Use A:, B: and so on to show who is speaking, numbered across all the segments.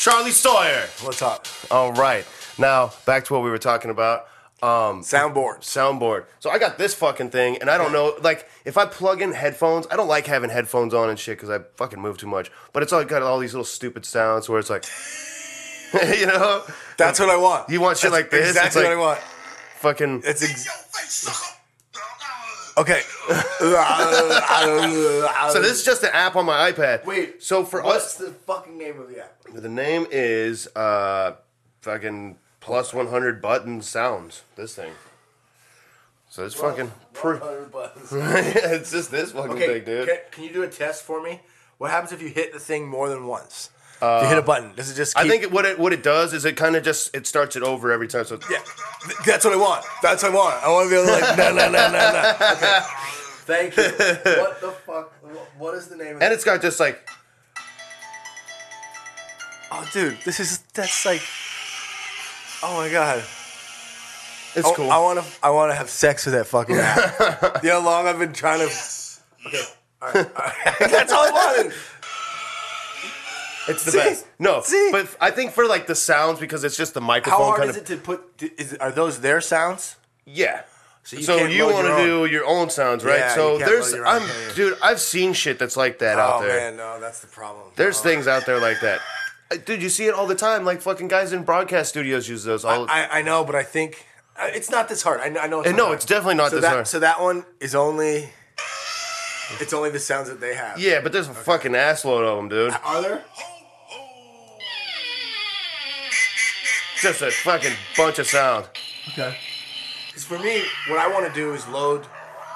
A: Charlie Sawyer.
B: What's up?
A: All right. Now, back to what we were talking about. Um,
B: Soundboards.
A: soundboard. So I got this fucking thing, and I don't know, like, if I plug in headphones, I don't like having headphones on and shit because I fucking move too much. But it's all got all these little stupid sounds where it's like, you know,
B: That's what I want.
A: You want shit
B: That's
A: like this? It's
B: Exactly
A: like-
B: what I want.
A: fucking.
B: It's ex- okay.
A: So this is just an app on my iPad.
B: Wait.
A: So for
B: What's
A: us,
B: the fucking name of the app?
A: the name is uh, fucking plus one hundred buttons sounds. This thing. So it's fucking. Pre-
B: 100 buttons.
A: it's just this fucking
B: Okay,
A: thing, dude.
B: Can, can you do a test for me? What happens if you hit the thing more than once? If you hit a uh, button, does it just?
A: I think what it what it does is it kind of just it starts it over every time. So
B: Yeah, that's what I want. That's what I want. I want to be like, no, no, no, no, no. Okay. Thank you. What the fuck? What- What is the name of
A: and
B: it?
A: it's got just like
B: Oh, dude, this is that's like. Oh my god.
A: it's
B: I-
A: cool.
B: I want to. I want to have sex with that fucking app. you know how long I've been trying to. Okay. All right, all right. That's all I wanted.
A: It's the
B: See?
A: best. No,
B: See?
A: but I think for like the sounds because it's just the microphone
B: How hard
A: kind
B: is
A: of
B: it to put? Is, are those their sounds?
A: yeah.
B: So
A: So
B: you
A: you,
B: can't load
A: want to do your own sounds, right?
B: Yeah,
A: so
B: you
A: there's I'm
B: you?
A: dude, I've seen shit that's like that
B: Oh
A: out there.
B: man, no, that's the problem.
A: There's
B: No.
A: things out there like that. Dude, you see it all the time. Like fucking guys in broadcast studios use those. All
B: I, I know, but I think uh, it's not this hard. I know. I know it's not
A: no,
B: hard.
A: it's definitely not
B: so
A: this
B: that,
A: hard.
B: So that one is only. It's only the sounds that they have.
A: yeah, but there's a fucking assload of them, dude.
B: Are there?
A: Just a fucking bunch of sound.
B: Okay. Because for me, what I want to do is load.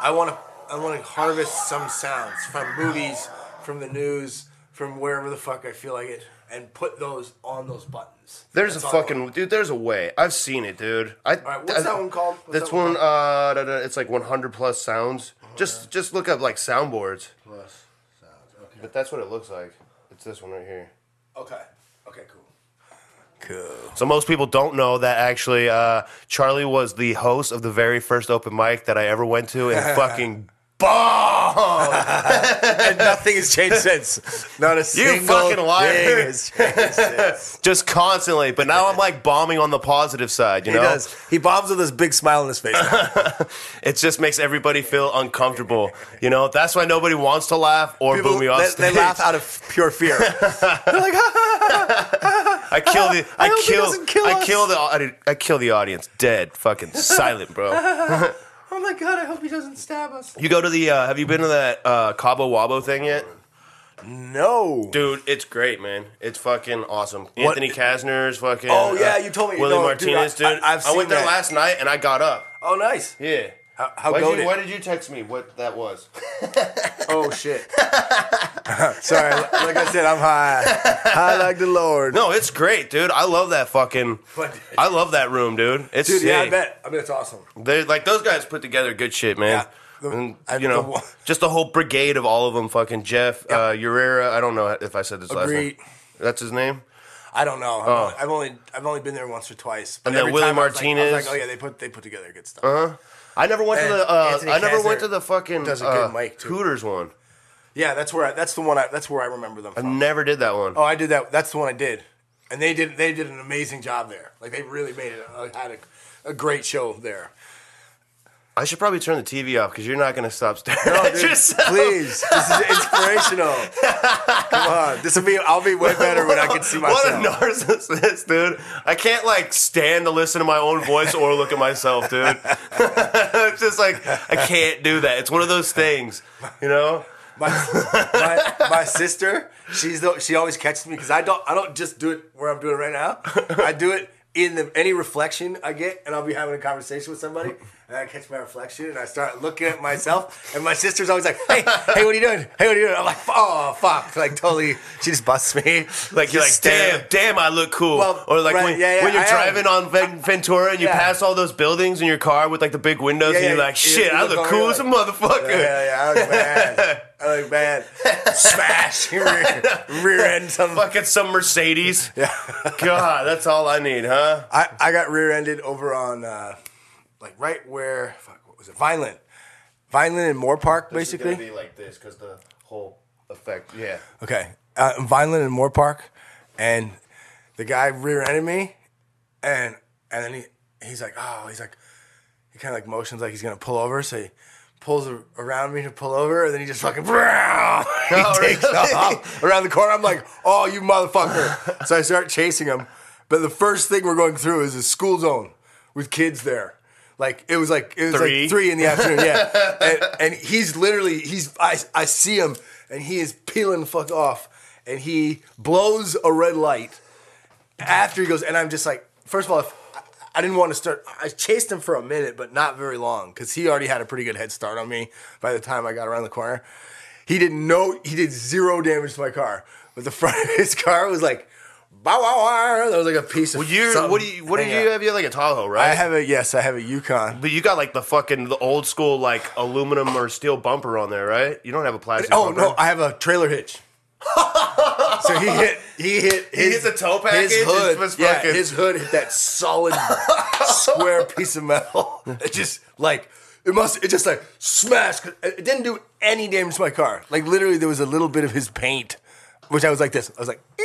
B: I want to. I want to harvest some sounds from movies, from the news, from wherever the fuck I feel like it, and put those on those buttons.
A: There's
B: That's
A: a
B: all I
A: fucking dude. There's a way. I've seen it, dude. I.
B: right, what's that one called? What's
A: That's
B: that one
A: one. Uh, da- da- it's like 100 plus sounds. Just, just look up like soundboards.
B: Plus sounds. Okay.
A: But that's what it looks like. It's this one right here.
B: Okay. Okay. Cool. Cool.
A: So most people don't know that actually uh, Charlie was the host of the very first open mic that I ever went to and fucking bomb.
B: and nothing has changed since. Not a single
A: fucking liar.
B: thing has changed since.
A: Just constantly. But now I'm like bombing on the positive side, you
B: He
A: know?
B: does. He bombs with this big smile on his face.
A: It just makes everybody feel uncomfortable. You know, that's why nobody wants to laugh or boo me off
B: they,
A: stage.
B: they laugh out of pure fear. They're like,
A: I kill the I,
B: I hope he
A: kill
B: doesn't kill
A: I
B: us.
A: kill the I kill the audience dead, fucking silent, bro.
B: Oh my god, I hope he doesn't stab us.
A: You go to the uh, have you been to that uh, Cabo Wabo thing yet?
B: No.
A: Dude, it's great, man. It's fucking awesome. Anthony Kasner's fucking.
B: Oh, yeah,
A: uh,
B: you told me.
A: Willie
B: No, dude,
A: Martinez,
B: I-
A: dude.
B: I- I've
A: I went
B: seen
A: there
B: that.
A: last night and I got up.
B: Oh, nice.
A: Yeah.
B: How, how
A: Why did, you, why did you text me what that was?
B: Oh shit. Sorry, like I said, I'm high. High like the Lord.
A: No, it's great, dude. I love that fucking.
B: But-
A: I love that room, dude. It's
B: Dude, yeah, I bet. I bet it's awesome.
A: They like those guys put together good shit, man.
B: Yeah. The-
A: and,
B: I-
A: you know,
B: the
A: just the whole brigade of all of them. Fucking Jeff, uh, Urera. I don't know if I said this last
B: Agreed.
A: name. That's his name.
B: I don't know. I've, only, I've only I've only been there once or twice. But
A: Oh. And then
B: every
A: Willie
B: time I was like- I was
A: Martinez.
B: like, oh yeah, they put they put together good stuff.
A: Uh-huh. I never went to the. Uh, I never went to the fucking
B: does a good
A: uh,
B: mic, too.
A: Hooters one.
B: Yeah, that's where I, that's the one. I, that's where I remember them
A: I never did that one.
B: Oh, I did that. That's the one I did, and they did they did an amazing job there. Like they really made it. uh, had a, a great show there.
A: I should probably turn the TV off because you're not going to stop staring
B: No,
A: at
B: dude,
A: yourself.
B: please, this is inspirational. Come on, this will be. I'll be way better when I can see myself.
A: What a narcissist, dude. I can't like stand to listen to my own voice or look at myself, dude. it's just like I can't do that. It's one of those things, you know?
B: my, my, my sister, she's the, she always catches me because I don't I don't just do it where I'm doing it right now. I do it in the any reflection I get, and I'll be having a conversation with somebody, and I catch my reflection, and I start looking at myself, and my sister's always like, "Hey, hey, what are you doing? Hey, what are you doing?" I'm like, "Oh, fuck!" Like totally, she just busts me.
A: Like you're like, damn, damn, I look cool.
B: Well,
A: or like
B: right,
A: when,
B: yeah, yeah,
A: when you're
B: I am.
A: driving on Ven- Ventura and you
B: Yeah.
A: pass all those buildings in your car with like the big windows, and you're like, shit,
B: you
A: I
B: look
A: look cool as a motherfucker.
B: Yeah, yeah, I look bad. I look bad. Smash rear, rear end some.
A: Fucking some Mercedes.
B: Yeah.
A: God, that's all I need, huh?
B: I, I got rear-ended over on uh, like right where fuck what was it Vineland, Vineland and Moorpark basically.
A: It's gonna be like this because the whole effect. Yeah.
B: Okay, uh, Vineland and Moorpark, and the guy rear-ended me, and and then he he's like, oh, he's like, he kind of like motions like he's gonna pull over, so he pulls a- around me to pull over, and then he just fucking he
A: Oh,
B: takes
A: really?
B: off around the corner. I'm like, oh, you motherfucker! so I start chasing him, but the first thing we're going through is a school zone with kids there. Like it was like it was
A: Three?
B: like three in the afternoon, yeah. and, and he's literally he's I I see him and he is peeling the fuck off, and he blows a red light after he goes, and I'm just like, first of all, if, I didn't want to start. I chased him for a minute, but not very long because he already had a pretty good head start on me by the time I got around the corner. He didn't know he did zero damage to my car, but the front of his car was like, bow wow wow. There was like a piece of.
A: Well, you
B: something
A: what do you what do you have? You have like a Tahoe, right?
B: I have a yes, I have a Yukon.
A: But you got like the fucking the old school like aluminum or steel bumper on there, right? You don't have a plastic.
B: Oh
A: bumper.
B: no, I have a trailer hitch. so he hit, he hit, his,
A: hit the tow package?
B: His hood,
A: was
B: yeah,
A: fucking-
B: his hood hit that solid square piece of metal. It just like it must, it just like smashed. It didn't do any damage to my car. Like literally, there was a little bit of his paint, which I was like this. I was like, "Uh,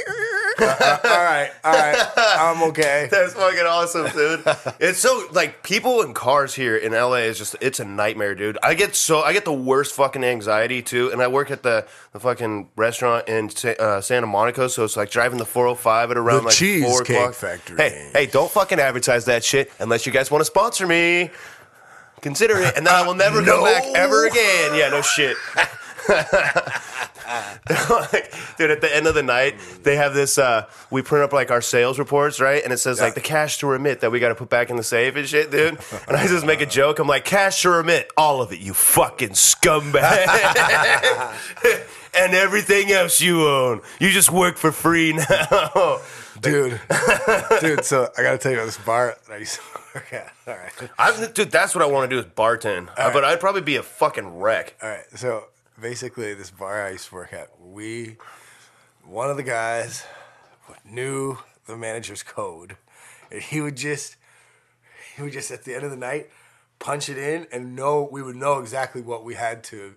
B: uh, all right, all right, I'm okay.
A: That's fucking awesome, dude. it's so like people in cars here in LA is just it's a nightmare, dude. I get so I get the worst fucking anxiety too, and I work at the the fucking restaurant in uh, Santa Monica, so it's like driving the 405 at around
B: The
A: like four
B: Cheesecake
A: o'clock.
B: Factory.
A: Hey, hey, don't fucking advertise that shit unless you guys want to sponsor me. Consider it, and then I will never
B: No.
A: come back ever again. Yeah, no shit. dude at the end of the night they have this uh we print up like our sales reports right? And it says like the cash to remit that we got to put back in the safe and shit dude. And i just make a joke. I'm like cash to remit all of it you fucking scumbag. And everything else you own. You just work for free now.
B: Dude, dude. So I gotta tell you about this bar that I used to work at. All right.
A: I'm, dude that's what i want to do is bartend. Uh, but i'd probably be a fucking wreck.
B: All right. So basically, this bar I used to work at, we, one of the guys knew the manager's code, and he would just, he would just at the end of the night punch it in, and know we would know exactly what we had to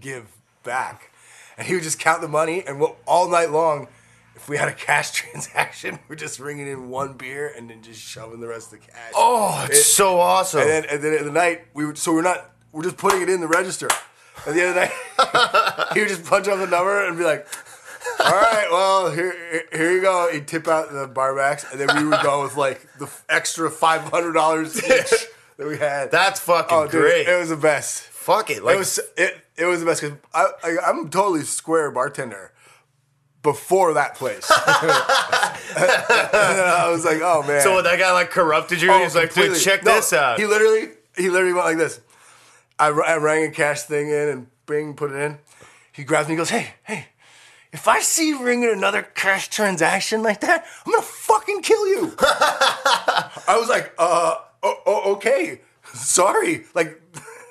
B: give back, and he would just count the money, and what all night long. If we had a cash transaction, we're just ringing in one beer and then just shoving the rest of the cash.
A: oh it's
B: It-
A: so awesome
B: And then, and then at the night, we would, so we're not, we're just putting it in the register. At the end of the night, he would just punch up the number and be like, all right, well, here, here you go. He'd tip out the barbacks, and then we would go with like the extra $500 each that we had.
A: that's fucking
B: oh, dude,
A: great
B: it was the best.
A: fuck it like
B: it was it, it was the best because I, I, I'm totally square bartender before that place. and then I was like, oh man.
A: so when that guy like corrupted you
B: Oh,
A: he's like dude check
B: No,
A: this out
B: He literally, he literally went like this. I, I rang a cash thing in and bing, put it in. He grabs me, and goes, "Hey, hey, if I see you ringing another cash transaction like that, I'm gonna fucking kill you." I was like, "Uh, okay, sorry." Like,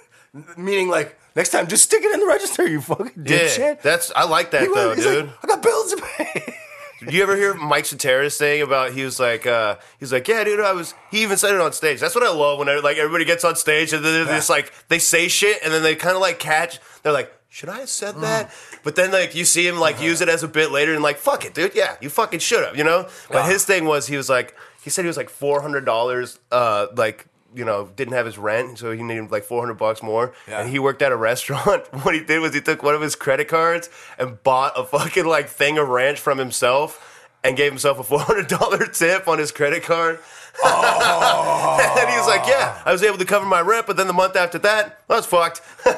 B: meaning like next time, just stick it in the register, you fucking
A: Yeah,
B: dipshit.
A: that's I like that
B: He
A: though,
B: went- he's
A: dude.
B: like, I got bills to pay.
A: Do you ever hear Mike Soteris saying about he was like uh he's like yeah dude I was he even said it on stage. That's what I love when like everybody gets on stage and then they're just like they say shit and then they kind of like catch they're like should I have said
B: Mm.
A: that? But then like you see him like use it as a bit later and like fuck it dude yeah you fucking should have you know. But his thing was he was like he said he was like four hundred dollars uh like. You know, didn't have his rent, so he needed like four hundred bucks more.
B: Yeah.
A: And he worked at a restaurant. What he did was he took one of his credit cards and bought a fucking like thing of ranch from himself and gave himself a four hundred dollar tip on his credit card. Oh. and he was like, "Yeah, I was able to cover my rent, but then the month after that, I was fucked."
B: I've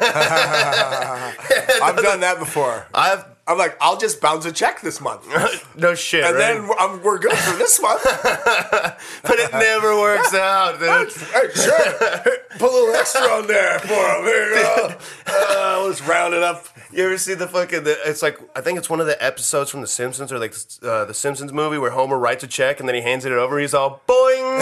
B: done that before.
A: I've
B: I'm like, I'll just bounce a check this month,
A: no shit,
B: and
A: right?
B: then we're, I'm, we're good for this month.
A: but it never works out, dude.
B: hey, sure. Put a little extra on there for him. Here you go. Uh, let's round it up.
A: You ever see the fucking? The, it's like I think it's one of the episodes from The Simpsons or like uh, the Simpsons movie where Homer writes a check and then he hands it over. He's all boing.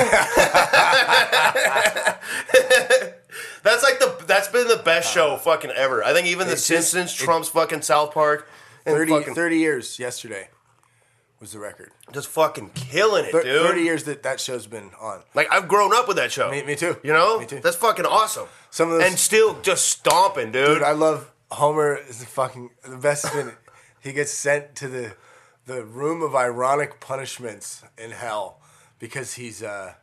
A: that's like the that's been the best show fucking ever. I think even The
B: It's just-
A: Simpsons trumps fucking South Park. And
B: 30,
A: fucking,
B: 30 years yesterday was the record.
A: just fucking killing it,
B: Thir-
A: dude.
B: 30 years that that show's been on.
A: Like I've grown up with that show.
B: Me- me too.
A: You know,
B: Me too.
A: that's fucking awesome.
B: Some of those-
A: and still just stomping, dude.
B: Dude, I love Homer is the fucking the best been he gets sent to the the room of ironic punishments in hell because he's uh,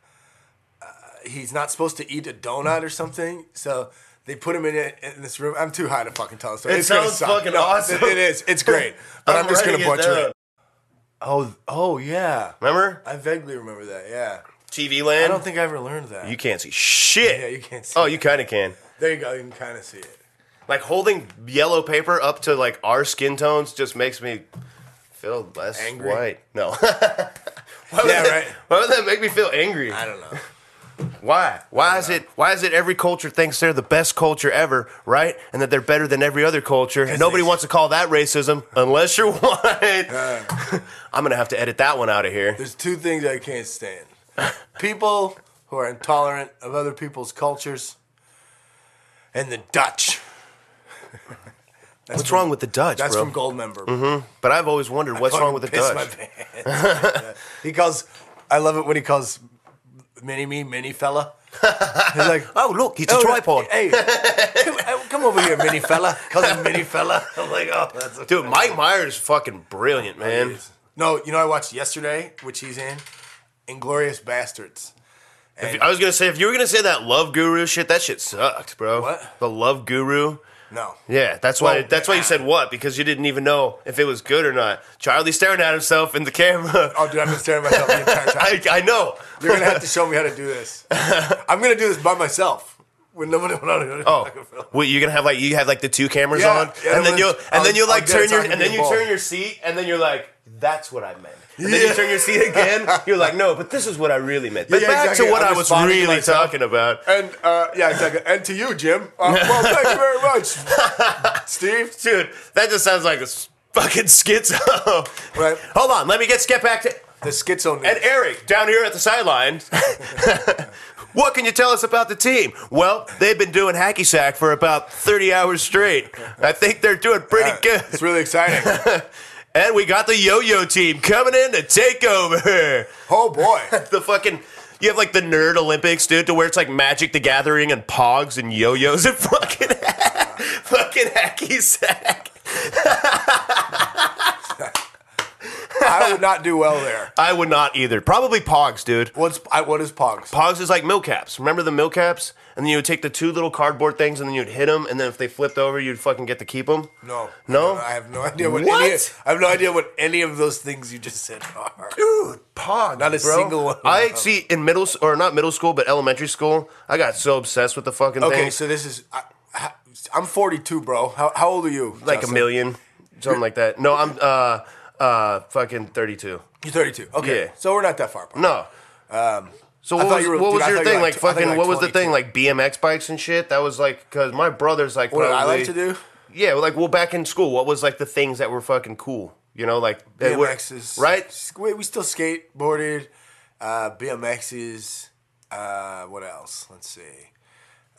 B: uh he's not supposed to eat a donut or something. So they put him in it in this room. I'm too high to fucking tell a story.
A: It
B: It's
A: sounds fucking awesome.
B: It, it is. It's great. But I'm, just gonna
A: it
B: butcher it. Oh, oh yeah.
A: Remember
B: I vaguely remember that. Yeah.
A: TV land.
B: I don't think I ever learned that.
A: you can't see shit.
B: yeah, you can't oh, see.
A: Oh, you kind of can.
B: There you go. You can kind of see it.
A: Like holding yellow paper up to like our skin tones just makes me feel less
B: Angry?
A: white. No. why would
B: Yeah,
A: that,
B: right.
A: Why would that make me feel angry?
B: I don't know.
A: Why? Why is it? Why is it every culture thinks they're the best culture ever, right? And that they're better than every other culture. And
B: nobody
A: wants to call that racism unless you're white. I'm gonna have to edit that one out of here.
B: There's two things I can't stand: people who are intolerant of other people's cultures, and the Dutch. That's
A: What's
B: from-
A: wrong with the Dutch,
B: That's
A: bro?
B: from Goldmember. Mm-hmm.
A: but I've always wondered what's wrong with the Dutch.
B: he calls. I love it when he calls mini me mini fella. He's like,
A: Oh, look, it's a
B: "Oh,
A: tripod.
B: Hey, come, uh, come over here, mini fella. Him mini fella. I'm like, oh, that's a
A: Dude, Mike Myers is fucking brilliant, man.
B: No, you know I watched yesterday, which he's in, Inglourious Basterds.
A: I was gonna say if you were gonna say that love guru shit, that shit sucked, bro.
B: What?
A: The love guru.
B: No,
A: Yeah, that's why.
B: Well,
A: that's why you
B: ah.
A: said what because you didn't even know if it was good or not. Charlie's staring at himself in the camera.
B: oh, dude, I've been staring at myself the entire time.
A: I, I know.
B: You're gonna have to show me how to do this. I'm gonna do this by myself with nobody around.
A: Oh, wait! You're gonna have like you have like the two cameras
B: Yeah,
A: on,
B: yeah,
A: and then you
B: gonna-
A: and then
B: I'll-
A: you like
B: I'll get
A: turn your and then you
B: involved.
A: turn your seat, and then you're like, "That's what I meant." And then you turn your seat again. You're like, "No, but this is what I really meant." But
B: Yeah,
A: back
B: exactly.
A: to what
B: I'm
A: I was really talking about.
B: And uh, yeah, exactly. And to you, Jim. Uh, well, thank you very much, Steve.
A: Dude, that just sounds like a fucking schizo.
B: Right.
A: Hold on, let me get get back to
B: The schizo news.
A: and Eric down here at the sideline. What can you tell us about the team? Well, they've been doing hacky sack for about 30 hours straight. I think they're doing pretty
B: Yeah,
A: good.
B: It's really exciting.
A: And we got the yo-yo team coming in to take over.
B: Oh boy.
A: the fucking you have like the nerd Olympics, dude, to where it's like Magic the Gathering and Pogs and yo-yos and fucking fucking hacky sack.
B: I would not do well there.
A: I would not either. Probably Pogs, dude.
B: What's I, what is Pogs?
A: Pogs is like milk caps. Remember the milk caps? And then you would take the two little cardboard things and then you'd hit them, and then if they flipped over, you'd fucking get to keep them.
B: No,
A: No?
B: I have no idea what.
A: What?
B: Any, I have no idea what any of those things you just said are.
A: Dude, Pogs,
B: Not a
A: bro.
B: single one.
A: I see in middle or not middle school, but elementary school. I got so obsessed with the fucking
B: Okay,
A: thing.
B: so this is. I, I'm 42, bro. How, how old are you?
A: like a million, something like that. No, I'm uh uh fucking thirty two.
B: You're 32. Okay,
A: Yeah.
B: so we're not that far apart.
A: No. so what was,
B: were-
A: what
B: dude,
A: was your thing? Like
B: like tw- I thought you
A: fucking
B: were
A: what was the thing? Like BMX bikes and shit. That was like because my brother's like
B: What did
A: probably
B: I like to do?
A: Yeah, like well back in school, what was like the things that were fucking cool? You know, like
B: BMXs,
A: right?
B: Wait, we still skateboarded. Uh, BMXs. Uh, what else? Let's see.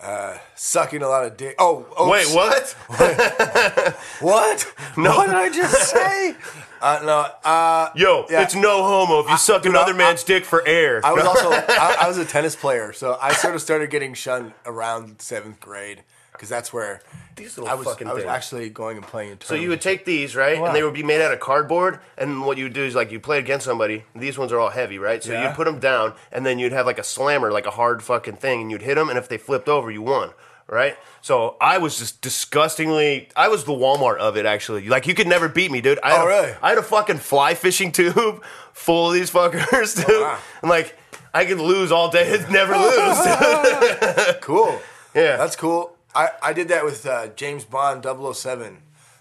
B: Uh, sucking a lot of dick. Oh, oh
A: Wait, what?
B: What?
A: No.
B: What did I just say? uh, no. Uh,
A: Yo,
B: Yeah.
A: it's no homo if you suck
B: dude,
A: another
B: I-
A: man's dick for air.
B: I was also I, I was a tennis player, so I sort of started getting shunned around seventh grade because that's where
A: These little
B: I was.
A: fucking
B: I was
A: things.
B: actually going and playing in
A: So you would take these, right?
B: Wow.
A: And they would be made out of cardboard. And what you would do is like you play against somebody. These ones are all heavy, right? So
B: Yeah.
A: you'd put them down, and then you'd have like a slammer, like a hard fucking thing, and you'd hit them. And if they flipped over, you won, right? So I was just disgustingly. I was the Walmart of it, actually. Like you could never beat me, dude. I had
B: Oh,
A: a-
B: really?
A: I had a fucking fly fishing tube full of these fuckers, dude.
B: wow.
A: I'm like, I could lose all day, and never lose.
B: cool.
A: Yeah.
B: that's cool. I, I did that with uh, James Bond 007.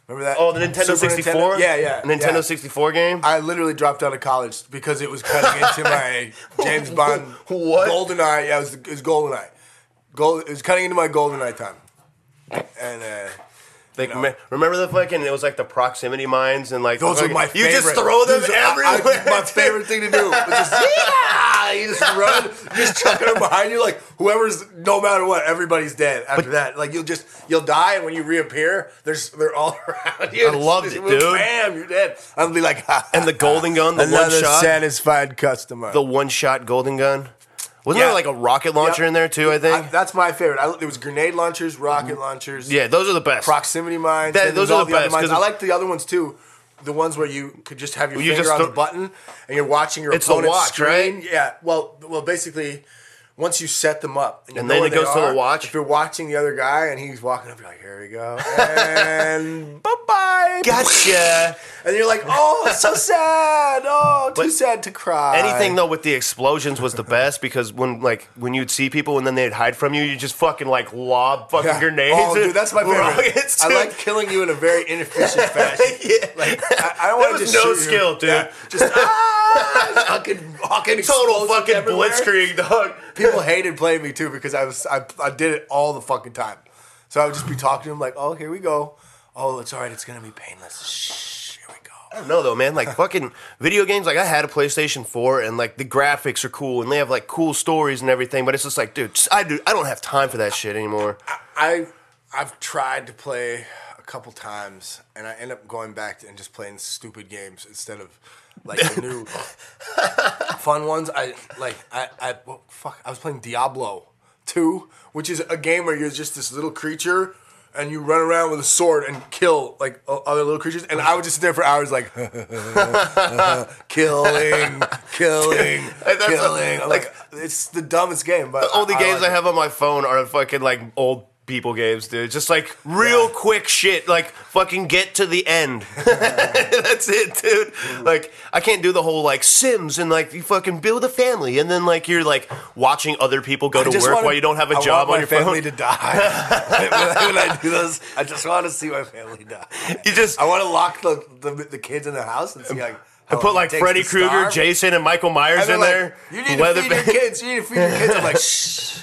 B: Remember that?
A: oh, the Nintendo
B: Super
A: 64.
B: Yeah, yeah.
A: Nintendo
B: yeah.
A: 64 game.
B: I literally dropped out of college because it was cutting into my James Bond
A: What?
B: GoldenEye. Yeah, it was, it was GoldenEye. Gold, it was cutting into my GoldenEye time. And uh,
A: Like, me- remember the fucking? It was like the proximity mines and like
B: those are my
A: You
B: favorite.
A: just throw them
B: Those are- I- I- my favorite thing to do. just, yeah! You just run, just chucking them behind you. Like whoever's, no matter what, everybody's dead after that. Like you'll just, you'll die, and when you reappear, there's they're all around you.
A: I loved
B: Just
A: it, dude.
B: Bam, you're dead. I'll be like,
A: and the golden gun, the one shot,
B: satisfied customer.
A: the one shot golden gun. Wasn't
B: Yeah.
A: there like a rocket launcher
B: Yep.
A: in there too? I think.
B: I- that's my favorite. I, there was grenade launchers, rocket mm-hmm. launchers,
A: yeah, those are the best.
B: proximity mines.
A: That- those are
B: all
A: the best,
B: mines. I like the other ones too. the ones where you could just have your
A: You
B: finger on
A: throw-
B: the button and you're watching your
A: It's the
B: opponent's
A: watch,
B: screen.
A: right?
B: Yeah. Well, well, basically, once you set them up you
A: And then it goes
B: they
A: to the watch?
B: If you're watching the other guy and he's walking up, you're like, here we go, and bye bye.
A: Gotcha.
B: And you're like, oh, it's so sad. Oh, too
A: But
B: sad to cry.
A: Anything though with the explosions was the best because when like when you'd see people and then they'd hide from you, you just fucking like lob fucking
B: Yeah.
A: grenades.
B: Oh, dude, that's my favorite.
A: rockets,
B: I like killing you in a very inefficient fashion.
A: yeah.
B: Like I, I don't want to just
A: no
B: shoot you.
A: skill, dude.
B: Yeah, just ah, fucking, fucking
A: Total fucking
B: everywhere.
A: blitzkrieg, dog.
B: People hated playing me too because I was I, I did it all the fucking time. So I would just be talking to them like, oh, here we go. Oh, it's all right. It's gonna be painless. Shh, here we go.
A: I don't know though, man. Like fucking video games. Like I had a PlayStation 4, and like the graphics are cool, and they have like cool stories and everything. But it's just like, dude, I do. I don't have time for that shit anymore.
B: I I've tried to play a couple times, and I end up going back to, and just playing stupid games instead of like the new fun ones. I like I I well, fuck. I was playing Diablo two, which is a game where you're just this little creature. And you run around with a sword and kill like other little creatures, and I would just sit there for hours, like killing, killing,
A: That's a-
B: killing. Like, it's the dumbest game, but
A: All the
B: I
A: games
B: like
A: I
B: it.
A: have on my phone are fucking like old people games, dude. Just like real quick shit. Like fucking get to the end. That's it, dude. Like I can't do the whole like Sims and like you fucking build a family and then like you're like watching other people go
B: I
A: to
B: just
A: work
B: wanna-
A: while you don't have a
B: I
A: job
B: want
A: on
B: my
A: your
B: family
A: phone.
B: to die. when, I, when I do those, I just want to see my family die.
A: You just
B: I want to lock the, the the kids in the house and see like. how
A: I put oh,
B: long
A: like
B: it takes
A: Freddy
B: to
A: Krueger,
B: starve.
A: Jason, and Michael Myers
B: And they're
A: in
B: like,
A: there.
B: You need to feed your kids. You need to feed your kids. I'm like, shh.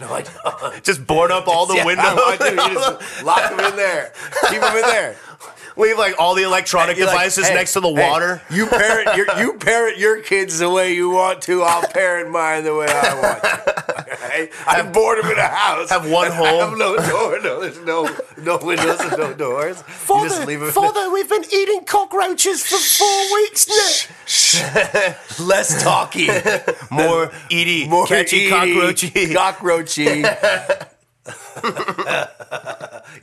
B: No, I don't.
A: Just board up all the
B: Yeah,
A: windows.
B: I do. You just lock them in there. Keep them in there.
A: Leave like all the electronic
B: You're like,
A: devices
B: hey,
A: next to the
B: hey,
A: water.
B: You parent your you parent your kids the way you want to. I'll parent mine the way I want. To. Okay? I board them in a house.
A: have one
B: and I
A: home.
B: have no door. No, there's no no windows and no doors. you just leave.
A: Father, we've been eating cockroaches for four weeks now.
B: Less talky,
A: More Edie,
B: more
A: catchy
B: eaty,
A: cockroachy.
B: cockroachy.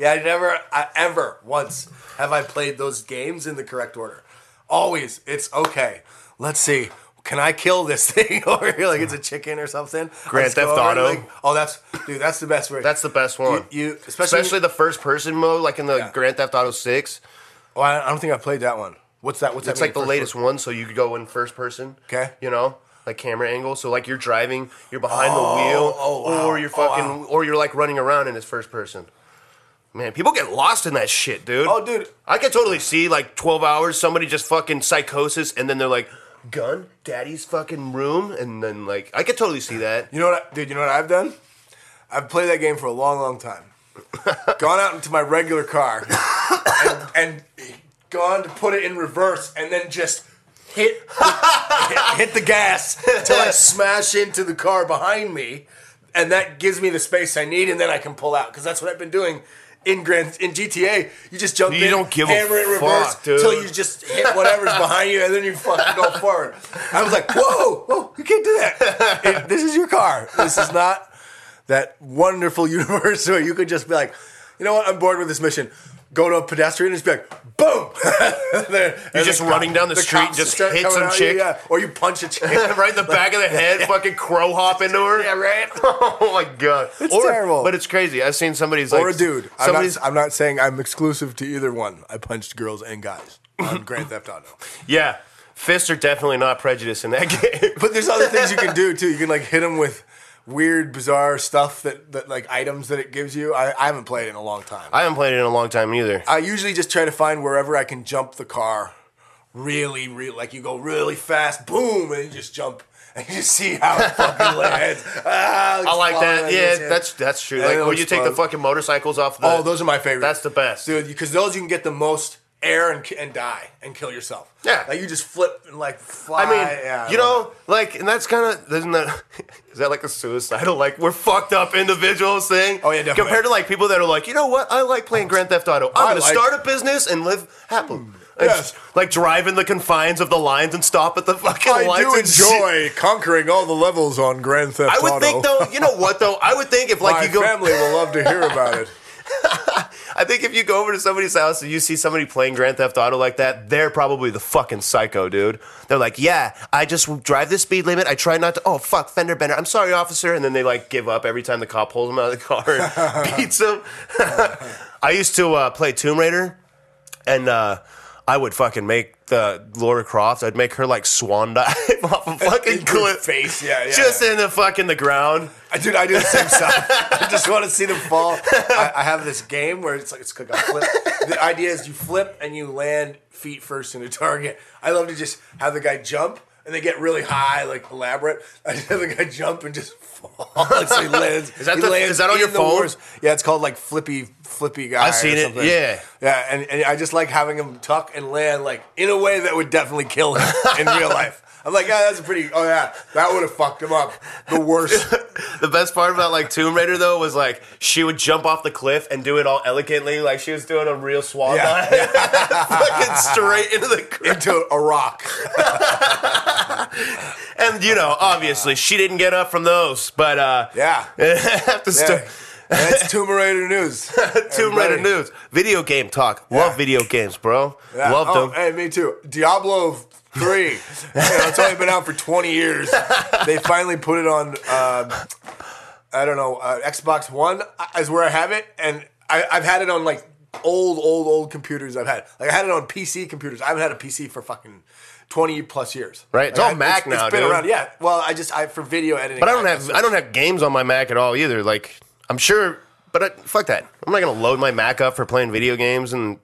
B: Yeah, I never, I, ever once have I played those games in the correct order. Always, it's okay. Let's see. Can I kill this thing over here like it's a chicken or something?
A: Grand Theft Auto.
B: like- oh, that's dude. That's the best way.
A: That's the best one.
B: you, you especially.
A: Especially the first person mode, like in the
B: Yeah.
A: Grand Theft Auto 6.
B: oh, I, I don't think I played that one. What's that? What's that?
A: It's like the latest
B: person?
A: one, so you could go in first person.
B: Okay.
A: You know? Like camera angle. So like you're driving, you're behind
B: Oh,
A: the wheel,
B: oh, wow.
A: or you're
B: Oh,
A: fucking
B: wow.
A: or you're like running around in it's first person. Man, people get lost in that shit, dude.
B: Oh, dude.
A: I could totally see like 12 hours, somebody just fucking psychosis, and then they're like, gun, daddy's fucking room, and then like, I could totally see that.
B: You know what, I, dude? You know what I've done? I've played that game for a long, long time. gone out into my regular car and, and gone to put it in reverse, and then just hit the, hit, hit the gas till I smash into the car behind me, and that gives me the space I need, and then I can pull out because that's what I've been doing. In Grand in GTA, you just jump
A: You
B: in,
A: don't give a
B: hammer it in reverse
A: fuck,
B: till you just hit whatever's behind you, and then you fucking go forward. I was like, whoa, whoa, you can't do that. It- this is your car. This is not that wonderful universe where you could just be like, you know what, I'm bored with this mission. Go to a pedestrian and just be like, boom. You're
A: just running down the street, just hit some chick.
B: Yeah, or you punch a chick.
A: right in the back of the head, fucking crow hop into her.
B: yeah, right.
A: Oh my god,
B: It's
A: Or-
B: terrible.
A: But it's crazy. I've seen somebody's like
B: or a dude. I'm not, I'm not saying I'm exclusive to either one. I punched girls and guys on Grand Theft Auto.
A: yeah. Fists are definitely not prejudice in that game.
B: But there's other things you can do too. You can like hit them with weird, bizarre stuff that, that like items that it gives you. I, I haven't played it in a long time.
A: I haven't played it in a long time either.
B: I usually just try to find wherever I can jump the car really, really like you go really fast, boom, and you just jump and you just see how it fucking lands. Ah,
A: I like that. Yeah, that's that's true.
B: Yeah,
A: Like when you take the fucking motorcycles off the
B: Oh, those are my favorite.
A: That's the best.
B: dude. Because those you can get the most air and, and die and kill yourself.
A: Yeah.
B: like you just flip and like fly.
A: I mean,
B: yeah, I
A: you
B: love
A: know, like, and that's kind of isn't that is that like a suicidal, like we're fucked up individuals thing?
B: Oh, yeah, definitely.
A: Compared to like people that are like, you know what, I like playing Grand Theft Auto. I'm
B: I
A: gonna
B: like-
A: start a business and live happily. Hmm. And
B: Yes.
A: like driving the confines of the lines and stop at the fucking
B: I
A: lights.
B: do
A: and shit.
B: enjoy conquering all the levels on Grand Theft Auto.
A: I would
B: Auto.
A: think though, you know what though? I would think if like
B: My
A: you go,
B: family will love to hear about it.
A: I think if you go over to somebody's house and you see somebody playing Grand Theft Auto like that, they're probably the fucking psycho, dude. They're like, yeah, I just drive the speed limit. I try not to. Oh fuck, fender bender. I'm sorry, officer. And then they like give up every time the cop pulls them out of the car and beats them. I used to uh, play Tomb Raider, and uh, I would fucking make the Laura Croft. I'd make her like swan dive off a fucking
B: In
A: cliff.
B: face, yeah, yeah,
A: Just in the fucking the ground.
B: I dude, I do the same stuff. I just want to see them fall. I, I have this game where it's like it's like a flip. The idea is you flip and you land feet first in a target. I love to just have the guy jump and they get really high, like elaborate. I just have the guy jump and just fall. so he lands.
A: Is that the-
B: lands
A: is that on your phone?
B: worst- Yeah, it's called like flippy flippy guy.
A: I've seen it, yeah.
B: yeah, and, and I just like having him tuck and land like in a way that would definitely kill him in real life. I'm like, yeah, that's a pretty. Oh yeah, that would have fucked him up. The worst.
A: The best part about like Tomb Raider though was like she would jump off the cliff and do it all elegantly, like she was doing a real swan
B: Yeah.
A: dive, fucking straight into the ground.
B: into a rock.
A: And you know, obviously, she didn't get up from those, but uh,
B: Yeah.
A: have to
B: Yeah. That's Tomb Raider news.
A: Tomb Raider news, video game talk. Love
B: Yeah.
A: video games, bro.
B: Yeah.
A: Loved
B: oh,
A: them.
B: Hey, me too. Diablo 3. you know, it's only been out for 20 years. They finally put it on, um, I don't know, uh, Xbox One is where I have it. And I, I've had it on like old, old, old computers I've had. Like I had it on PC computers. I haven't had a PC for fucking 20 plus years.
A: Right, it's
B: Like,
A: all
B: I-
A: Mac now,
B: It's been
A: dude.
B: around. Yeah. Well, I just, I for video editing.
A: But I don't have I don't have games on my Mac at all either. Like I'm sure, but I, fuck that. I'm not gonna load my Mac up for playing video games and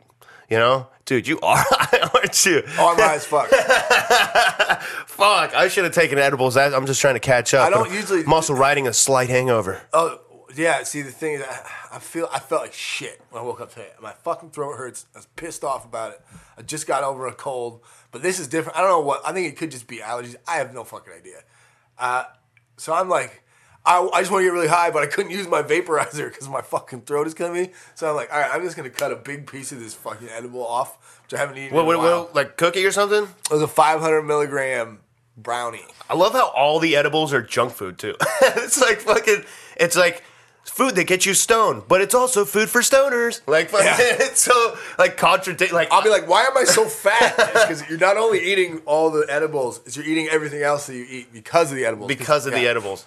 A: you know, dude, you are high, aren't you?
B: Oh, I'm high as fuck.
A: Fuck, I should have taken edibles. I'm just trying to catch up.
B: I don't
A: but
B: usually-
A: I'm also riding a slight hangover.
B: Oh yeah. See, the thing is, I, I feel I felt like shit when I woke up today. My fucking throat hurts. I was pissed off about it. I just got over a cold, but this is different. I don't know what. I think it could just be allergies. I have no fucking idea. Uh, so I'm like, I, I just want to get really high, but I couldn't use my vaporizer because my fucking throat is killing me. So I'm like, all right, I'm just gonna cut a big piece of this fucking edible off, which I haven't eaten.
A: What,
B: in
A: what,
B: a while.
A: what, like cookie or something?
B: It was a 500 milligram brownie.
A: I love how all the edibles are junk food too. it's like fucking. It's like food that gets you stoned, but it's also food for stoners. Like fucking,
B: Yeah.
A: it's so like contradict. Like
B: I'll be like, why am I so fat? Because you're not only eating all the edibles, it's you're eating everything else that you eat because of the edibles.
A: because of the edibles.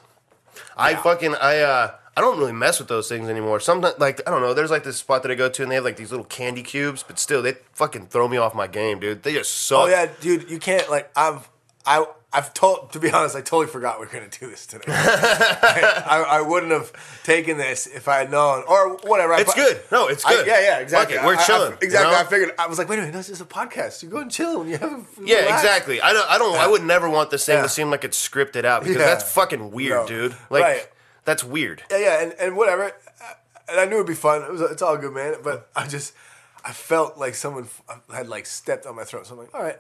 A: I fucking I uh I don't really mess with those things anymore. Sometimes like I don't know, there's like this spot that I go to and they have like these little candy cubes, but still they fucking throw me off my game, dude. They just suck.
B: Oh yeah, dude, you can't like I've I I've told to be honest, I totally forgot we are gonna do this today. I, I, I wouldn't have taken this if I had known or whatever. I
A: It's good. No, it's good.
B: yeah, yeah, exactly.
A: It, we're chilling,
B: exactly.
A: you know?
B: I figured I was like, wait a minute, this is a podcast. You go and chill when you have. A,
A: Yeah,
B: relax.
A: exactly. I don't I don't I would never want this thing
B: Yeah.
A: to seem like it's scripted out because
B: Yeah.
A: that's fucking weird,
B: No.
A: dude. Like
B: Right.
A: that's weird.
B: Yeah, yeah, and, and whatever. And I knew it'd be fun. It was, it's all good, man. But I just, I felt like someone had like stepped on my throat. So I'm like, all right,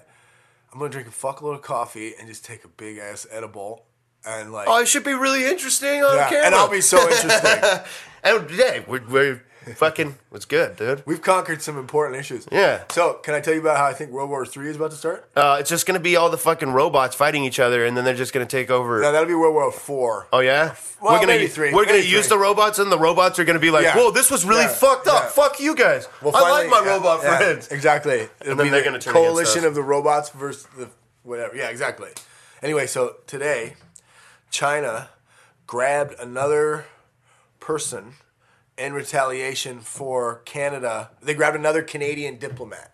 B: I'm gonna drink a fuckload of coffee and just take a big ass edible, and like,
A: Oh, it should be really interesting on
B: yeah,
A: camera.
B: and I'll be so interesting.
A: And yeah, we're, we're fucking was good, dude.
B: We've conquered some important issues.
A: Yeah.
B: So, can I tell you about how I think World War Three is about to start?
A: Uh, it's just gonna be all the fucking robots fighting each other, and then they're just gonna take over.
B: No, that'll be World War Four.
A: Oh yeah,
B: Well,
A: we're gonna
B: maybe three,
A: we're gonna
B: maybe
A: use
B: three.
A: the robots, and the robots are gonna be like,
B: Yeah.
A: "Whoa, this was really
B: Yeah.
A: fucked up.
B: Yeah.
A: Fuck you guys.
B: Well,
A: I like
B: finally-
A: my
B: yeah,
A: robot
B: yeah,
A: friends."
B: Exactly. It'll
A: then
B: be
A: they're
B: the
A: gonna turn against
B: coalition
A: us.
B: of the robots versus the whatever. Yeah, exactly. Anyway, so today, China grabbed another person in retaliation for Canada. They grabbed another Canadian diplomat.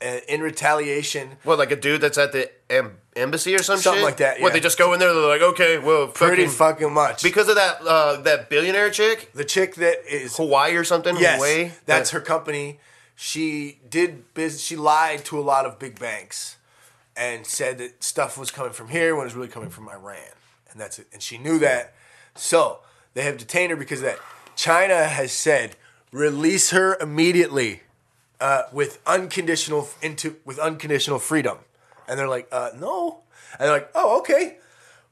B: And in retaliation,
A: What, like a dude that's at the em- embassy or some
B: Something
A: shit?
B: like that,
A: What, they just go in there? They're like, "Okay, well,
B: pretty
A: fucking,
B: fucking much.
A: because of that uh, that billionaire chick,
B: the chick that is
A: Huawei or something.
B: Yes,
A: Huawei?
B: that's
A: Uh,
B: her company. She did biz- She lied to a lot of big banks, and said that stuff was coming from here when it was really coming from Iran, and that's it. And she knew that, so they have detained her because of that. China has said release her immediately, uh, with unconditional into with unconditional freedom, and they're like, uh, no, and they're like, oh okay.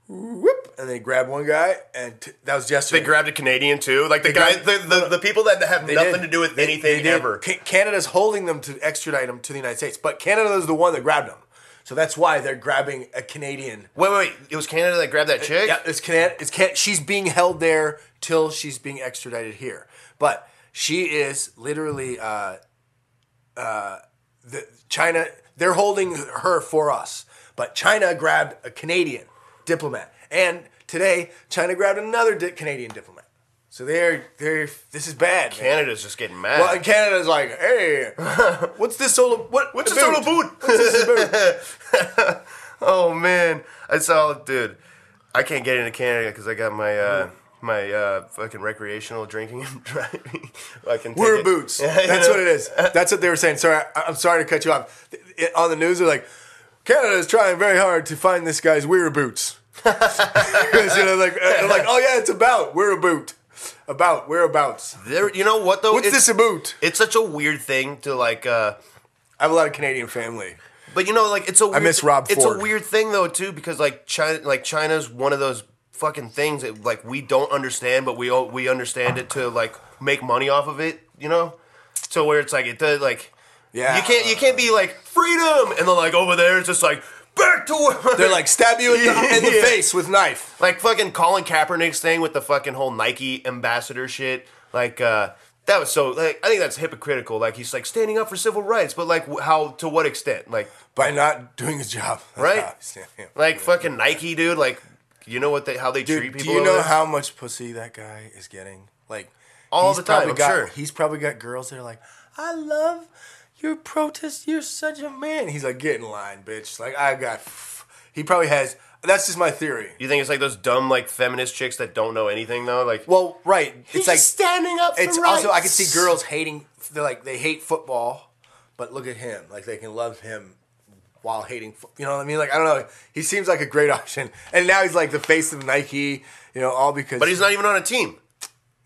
B: Whoop, and they grab one guy, and t- that was yesterday.
A: They grabbed a Canadian too, like the
B: They
A: guy,
B: grabbed-
A: the, the, the people that have nothing
B: did.
A: to do with
B: They-
A: anything
B: they
A: ever.
B: Ca- Canada's holding them to extradite them to the United States, but Canada is the one that grabbed them. So that's why they're grabbing a Canadian.
A: Wait, wait, wait, it was Canada that grabbed that chick.
B: Yeah, it's Canada. It's can- She's being held there till she's being extradited here. But She is literally uh, uh, the China. They're holding her for us, but China grabbed a Canadian diplomat, and today China grabbed another di- Canadian diplomat. So they're they're this is bad. man.
A: Canada's just getting mad.
B: Well, and Canada's like, hey, what's this solo? What,
A: What's this solo boot? oh man, I saw, dude. I can't get into Canada because I got my uh, my uh, fucking recreational drinking and driving. I can take
B: We're
A: it.
B: boots. That's what it is. That's what they were saying. Sorry, I, I'm sorry to cut you off. It- on the news, they're like, Canada is trying very hard to find this guy's we're boots. Know, like, uh, like, oh yeah, it's about we're a boot, about whereabouts.
A: There, you know what though?
B: What's
A: it's,
B: this about?
A: It's such a weird thing to like. uh
B: I have a lot of Canadian family.
A: But you know, like it's a. Weird,
B: miss Rob
A: It's
B: Ford.
A: a weird thing though too, because like China, like China's one of those fucking things that like we don't understand, but we all, we understand it to like make money off of it. You know, so where it's like it does like.
B: Yeah.
A: You can't you can't be like freedom and then like over there it's just like back to work.
B: They're like stab you in the, in the
A: Yeah.
B: face with knife.
A: like fucking Colin Kaepernick's thing with the fucking whole Nike ambassador shit. Like uh that was so like I think that's hypocritical. Like he's like standing up for civil rights, but like how to what extent? Like
B: by not doing his job.
A: Right?
B: how I stand- yeah.
A: like fucking Nike, dude. Like you know what they how they treat people.
B: do you know how much pussy that guy is getting? Like
A: All the time, I'm
B: got,
A: sure.
B: He's probably got girls that are like, "I love your protest. You're such a man." He's like, "Get in line, bitch." Like I got. f-. He probably has. That's just my theory.
A: You think it's like those dumb like feminist chicks that don't know anything though? Like
B: Well, right. It's like
A: standing up.
B: it's also I can see girls hating. They're like they hate football, but look at him. Like they can love him while hating. fo- You know what I mean? Like I don't know. He seems like a great option, and now he's like the face of Nike. You know, all because.
A: But he's not even on a team,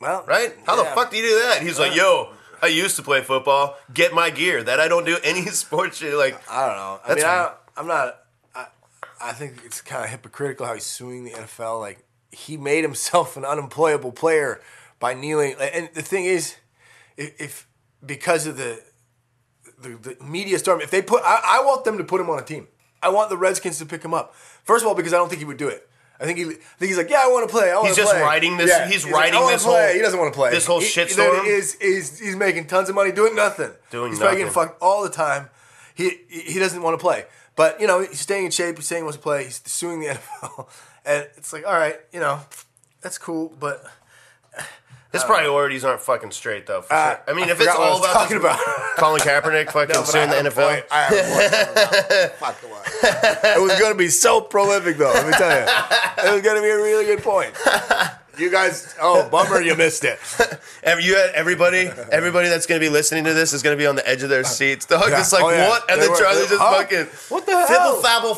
B: well,
A: right? How the fuck do you do that? He's like, yo. I used to play football. Get my gear. That I don't do any sports shit. Like
B: I don't know. I mean, I, I'm not. I, I think it's kind of hypocritical how he's suing the NFL. Like he made himself an unemployable player by kneeling. And the thing is, if, if because of the, the the media storm, if they put, I, I want them to put him on a team. I want the Redskins to pick him up. First of all, because I don't think he would do it. I think he, I think he's like, yeah, I want to play. I want
A: He's
B: to
A: just
B: play.
A: riding this-
B: Yeah.
A: he's
B: like,
A: riding
B: I
A: this
B: play.
A: whole-
B: He doesn't want to play.
A: this whole
B: He-
A: shitstorm?
B: Is is he's making tons of money doing nothing.
A: Doing
B: he's probably
A: nothing.
B: getting fucked all the time. He he doesn't want to play, but you know he's staying in shape. He's saying he wants to play. He's suing the NFL, and it's like, all right, you know, that's cool, but
A: his priorities aren't fucking straight though. For
B: Uh,
A: sure. I mean,
B: I
A: if it's
B: forgot what I
A: all about
B: talking about.
A: Colin Kaepernick fucking
B: No,
A: suing the NFL.
B: point. I a point. Fuck. It was going to be so prolific, though. Let me tell you, it was going to be a really good point. You guys, oh bummer, you missed it.
A: Every, you had everybody, everybody that's gonna be listening to this is gonna be on the edge of their seats. Dog,
B: Yeah.
A: it's like
B: Oh, yeah.
A: what? And
B: They
A: then
B: were-
A: Charlie
B: they-
A: just
B: huh?
A: fucking
B: What the hell?
A: fibble fabble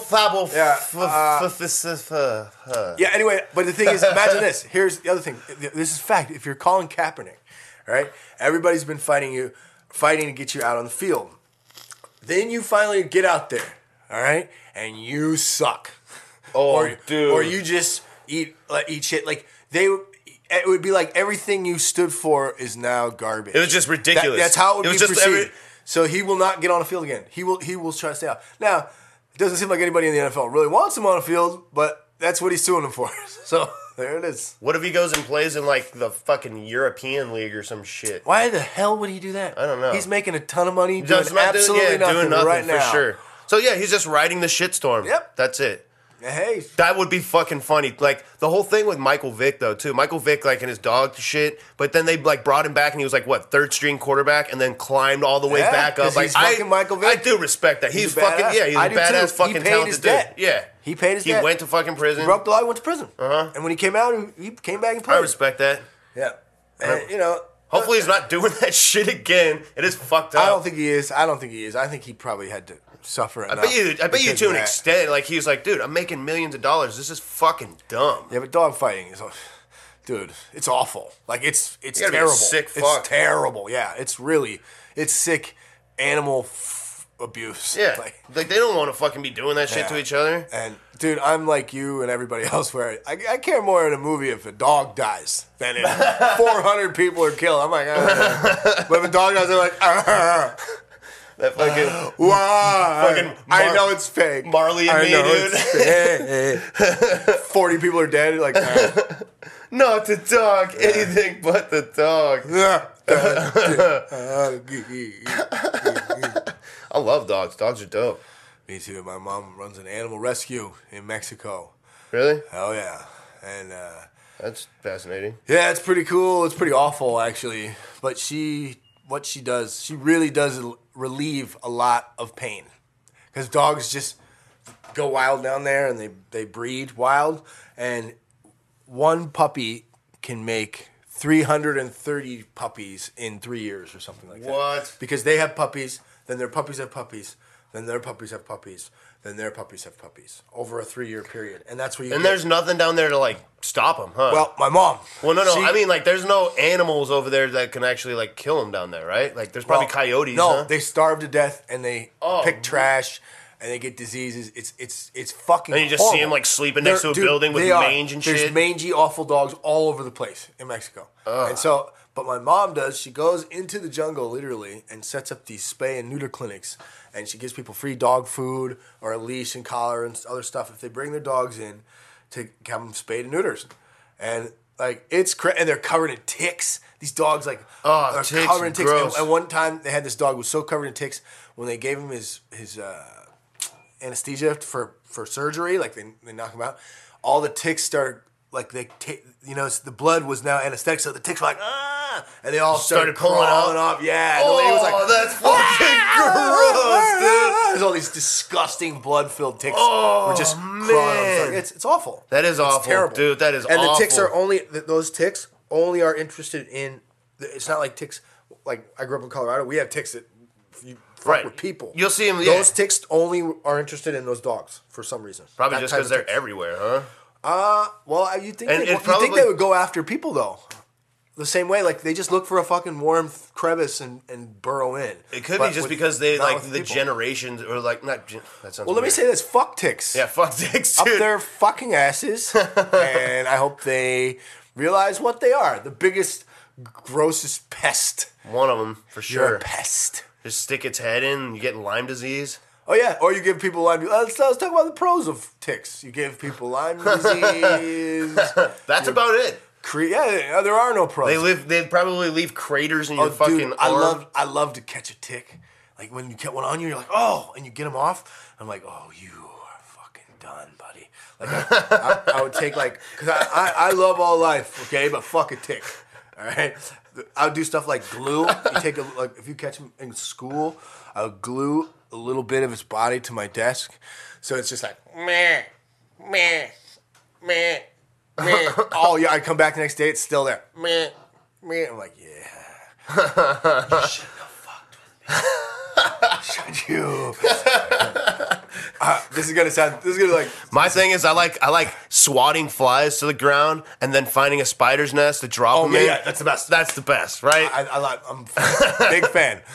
A: fabble.
B: Yeah, uh,
A: uh.
B: Yeah. Anyway, but the thing is, imagine this. Here's the other thing. This is fact. If you're Colin Kaepernick, right? Everybody's been fighting you, fighting to get you out on the field. Then you finally get out there, all right, and you suck.
A: Oh,
B: or,
A: dude.
B: Or you just eat like, eat shit. Like they, it would be like everything you stood for is now garbage.
A: It was just ridiculous.
B: That- that's how it would
A: It
B: be perceived.
A: every-
B: so he will not get on the field again. He will. He will try to stay out. Now, it doesn't seem like anybody in the NFL really wants him on the field, but that's what he's suing him for. So there it is.
A: What if he goes and plays in like the fucking European league or some shit?
B: Why the hell would he do that?
A: I don't know.
B: He's making a ton of money doing
A: not doing-
B: absolutely
A: yeah,
B: nothing,
A: doing nothing
B: right
A: for
B: now.
A: sure. So yeah, he's just riding the shitstorm.
B: Yep.
A: That's it.
B: Hey,
A: That would be fucking funny. Like the whole thing with Michael Vick though too. Michael Vick like and his dog shit, but then they like brought him back and he was like what third string quarterback and then climbed all the way
B: Yeah,
A: back up. Like
B: he's
A: I,
B: fucking Michael Vick.
A: I do respect that. He's,
B: He's
A: fucking
B: badass.
A: yeah. He's
B: I
A: a
B: too.
A: badass
B: He
A: fucking
B: paid
A: talented
B: his
A: dude. Yeah,
B: He paid his
A: He
B: debt.
A: went to fucking prison.
B: He broke the law, he went to prison.
A: Uh-huh.
B: And when he came out, he he came back and played.
A: I respect that.
B: Yeah, and you know.
A: Hopefully he's not doing that shit again. It is fucked up.
B: I don't think he is. I don't think he is. I think he probably had to suffer
A: I bet you. I bet you to an extent. Like he's like, dude, I'm making millions of dollars. This is fucking dumb.
B: Yeah, but dog fighting is, dude, it's awful. Like it's it's
A: You gotta be a
B: terrible.
A: sick fuck.
B: It's terrible. Yeah, it's really it's sick animal f- abuse.
A: Yeah,
B: Like,
A: like, they don't want to fucking be doing that shit
B: Yeah.
A: to each other.
B: and dude, I'm like you and everybody else. Where I, I care more in a movie if a dog dies than if 400 people are killed. I'm like, ah. but if a dog dies, I'm like, ah.
A: That fucking
B: Why?
A: Fucking
B: I know it's fake.
A: Marley and
B: I
A: me,
B: know
A: dude.
B: it's fake. Forty people are dead. Like,
A: not the dog. Anything but the dog. I love dogs. Dogs are dope.
B: Me too. My mom runs an animal rescue in Mexico.
A: Really?
B: Hell yeah. And uh,
A: That's fascinating.
B: yeah, it's pretty cool. It's pretty awful actually. But she, what she does, she really does relieve a lot of pain. Because dogs just go wild down there and they, they breed wild. And one puppy can make 330 puppies in three years or something like that.
A: What?
B: Because they have puppies, then their puppies have puppies, then their puppies have puppies, then their puppies have puppies over a three year period. And that's what you
A: And
B: get-
A: there's nothing down there to like stop them, huh?
B: Well, my mom.
A: well, no, no.
B: she-
A: I mean, like, there's no animals over there that can actually like kill them down there, right? Like, there's probably
B: well,
A: coyotes.
B: No,
A: huh?
B: they starve to death and they
A: Oh,
B: pick trash and they get diseases. It's it's it's fucking.
A: And you just see them like, sleeping next to a building with
B: they are.
A: mange and
B: There's
A: shit.
B: mangy, awful dogs all over the place in Mexico. And so, but my mom does. She goes into the jungle literally and sets up these spay and neuter clinics, and she gives people free dog food or a leash and collar and other stuff if they bring their dogs in to have them spayed and neuters. And like it's cra- and they're covered in ticks. These dogs like
A: Oh,
B: are
A: ticks
B: covered in ticks.
A: gross.
B: And, and one time they had this dog who was so covered in ticks when they gave him his his uh, anesthesia for for surgery, like they they knock him out. All the ticks start like they ta- you know the blood was now anesthetic, so the ticks were like ah, and they all started,
A: Started pulling
B: crawling
A: up?
B: up. Yeah, and the lady was like,
A: oh, that's fucking gross, dude.
B: There's all these disgusting blood-filled ticks.
A: Oh,
B: were just
A: man.
B: it's it's awful.
A: That is
B: It's
A: awful,
B: terrible.
A: dude. That is awful.
B: and the ticks are only those ticks only are interested in. It's not like ticks. Like I grew up in Colorado, we have ticks that you fuck
A: Right.
B: with people.
A: You'll see 'em, yeah.
B: Those ticks only are interested in those dogs for some reason.
A: Probably
B: That
A: just because they're
B: ticks.
A: everywhere, huh?
B: Uh, well, you think
A: And
B: they,
A: it
B: you
A: probably-
B: think they would go after people though? The same way, like they just look for a fucking warm crevice and, and burrow in.
A: It could
B: But
A: be just
B: with-
A: because they like the
B: people.
A: generations or like not. Gen- that sounds.
B: Well, let me say this: fuck ticks.
A: Yeah, fuck dicks,
B: up their fucking asses, and I hope they realize what they are: the biggest, grossest pest.
A: One of them for sure.
B: You're a pest.
A: Just stick its head in, you get Lyme disease.
B: Oh yeah, or you give people Lyme. Uh, let's, let's talk about the pros of ticks. You give people Lyme disease.
A: That's about it.
B: Cre- yeah, there are no pros.
A: They live. They probably leave craters in your
B: Oh,
A: fucking
B: dude, I
A: arm.
B: love I love to catch a tick. Like when you get one on you, you're like, oh, and you get them off. I'm like, oh, you are fucking done, buddy. Like I, I, I would take like, cause I, I I love all life, okay, but fuck a tick. All right, I would do stuff like glue. You take a like if you catch him in school, I would glue a little bit of his body to my desk, so it's just like meh, meh, meh, meh. Oh yeah, I come back the next day, it's still there. Meh, meh. I'm like, yeah. You shouldn't have fucked with me. Should you? Uh, this is gonna sound. This is gonna like.
A: My thing is, I like I like swatting flies to the ground and then finding a spider's nest to drop
B: Oh
A: them
B: yeah,
A: in.
B: yeah, that's the best.
A: That's the best, right?
B: I, I like. I'm a big fan.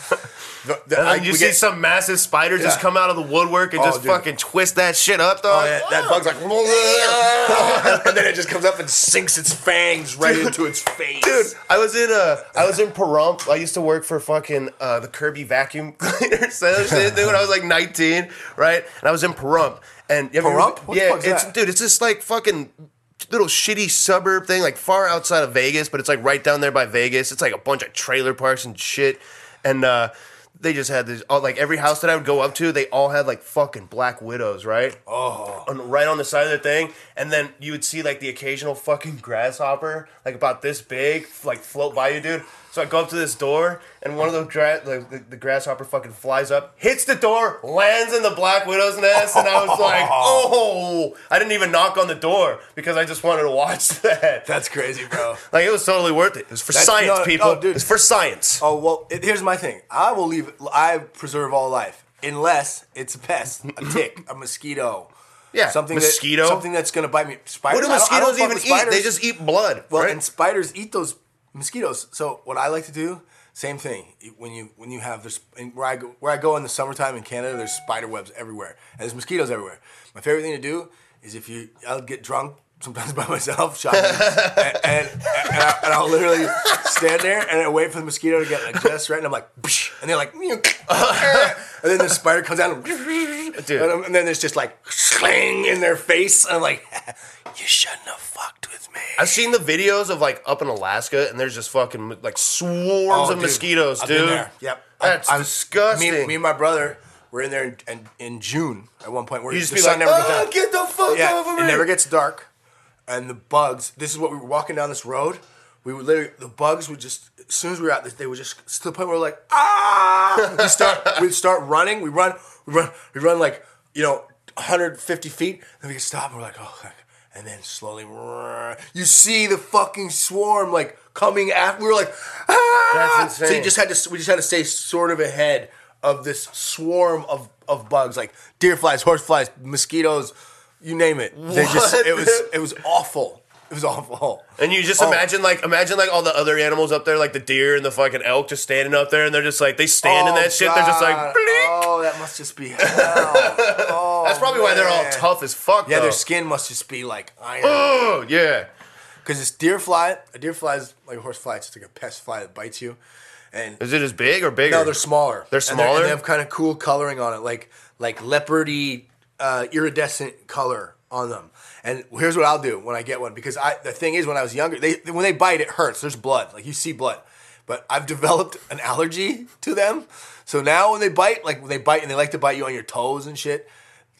B: The, the,
A: and you see
B: get-
A: some massive spider just
B: Yeah.
A: come out of the woodwork and
B: Oh,
A: just
B: dude.
A: fucking twist that shit up, dog.
B: Oh, yeah, that bug's like, and then it just comes up and sinks its fangs right into its face.
A: Dude, I was in uh, I was in Pahrump. I used to work for fucking uh, the Kirby vacuum cleaner sales shit, dude, when I was like 19, right? And I was in Pahrump. And you
B: Pahrump? What the
A: yeah, it's
B: that?
A: dude, it's this like fucking little shitty suburb thing, like far outside of Vegas, but it's like right down there by Vegas. It's like a bunch of trailer parks and shit. And uh they just had this, all, like every house that I would go up to, they all had like fucking black widows, right?
B: Oh,
A: on, right on the side of the thing, and then you would see like the occasional fucking grasshopper, like about this big, like float by you, dude. So I go up to this door, and one of the, gra- the, the, the grasshopper fucking flies up, hits the door, lands in the black widow's nest, and I was like, oh! I didn't even knock on the door because I just wanted to watch that.
B: that's crazy, bro.
A: Like it was totally worth it. It was for
B: That's-
A: science,
B: no,
A: people.
B: no, dude.
A: It's for science.
B: Oh well, it, here's my thing. I will leave. I preserve all life unless it's a pest, a tick, a mosquito.
A: Yeah,
B: something
A: mosquito.
B: That, something that's gonna bite me. Spiders.
A: what do
B: I don't- I don't
A: mosquitoes
B: fuck
A: even
B: with
A: eat?
B: spiders.
A: They just eat blood.
B: Well,
A: right?
B: and spiders eat those mosquitoes. So what I like to do, same thing. When you when you have this, and where I go, where I go in the summertime in Canada, there's spider webs everywhere, and there's mosquitoes everywhere. My favorite thing to do is if you, I'll get drunk sometimes by myself, shotgun, and, and, and, I, and I'll literally stand there and I wait for the mosquito to get like just right, and I'm like, and they're like, and then the spider comes out, and, and then there's just like sling in their face, and I'm like, You shouldn't have fucked with me.
A: I've seen the videos of like up in Alaska, and there's just fucking like swarms
B: Oh,
A: of
B: dude,
A: mosquitoes,
B: I've
A: dude.
B: been there. Yep.
A: That's
B: I'm-
A: disgusting.
B: Me, me and my brother were in there in, in, in June at one point where
A: you
B: the
A: just be
B: sun
A: like,
B: never
A: oh, get the fuck
B: yeah,
A: off of
B: it never gets dark, and the bugs. This is what we were walking down this road. We would literally the bugs would just as soon as we were out, they would just to the point where we're like ah. we start we start running. We run we run we run like you know 150 feet. Then we stop and we're like oh. heck. And then slowly, you see the fucking swarm like coming after. We were like, ah!
A: That's
B: So you just had to, we just had to stay sort of ahead of this swarm of, of bugs, like deer flies, horse flies, mosquitoes, you name it. They just it was it was awful. It was awful.
A: And you just
B: Oh.
A: imagine like imagine like all the other animals up there, like the deer and the fucking elk, just standing up there, and they're just like they stand in
B: Oh,
A: that shit. They're just like,
B: God.
A: blink.
B: oh, that must just be hell. Oh,
A: That's probably why they're all tough as fuck.
B: Yeah,
A: though.
B: their skin must just be like iron.
A: Oh yeah.
B: Because this deer fly, a deer fly is like a horse fly. It's just like a pest fly that bites you. And
A: Is it as big or bigger?
B: No, they're smaller.
A: They're
B: And
A: smaller?
B: And they have kind of cool coloring on it, like like leopardy, uh, iridescent color on them. And here's what I'll do when I get one because I the thing is when I was younger, they when they bite it hurts. There's blood, like you see blood. But I've developed an allergy to them. So now when they bite, like when they bite and they like to bite you on your toes and shit,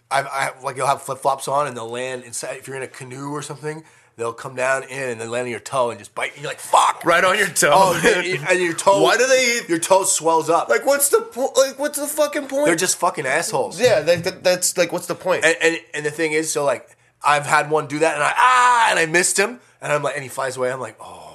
B: I've, I like you'll have flip flops on and they'll land inside. If you're in a canoe or something, they'll come down in and they land on your toe and just bite. And you're like, fuck.
A: right on your toe.
B: Oh, and and your toe.
A: Why do they
B: Your toe swells up.
A: like? What's the po- like? What's the fucking point?
B: They're just fucking assholes.
A: yeah. That, that- that's like, what's the point?
B: And, and and the thing is, so like I've had one do that, and I ah, and I missed him, and I'm like, and he flies away. I'm like, oh,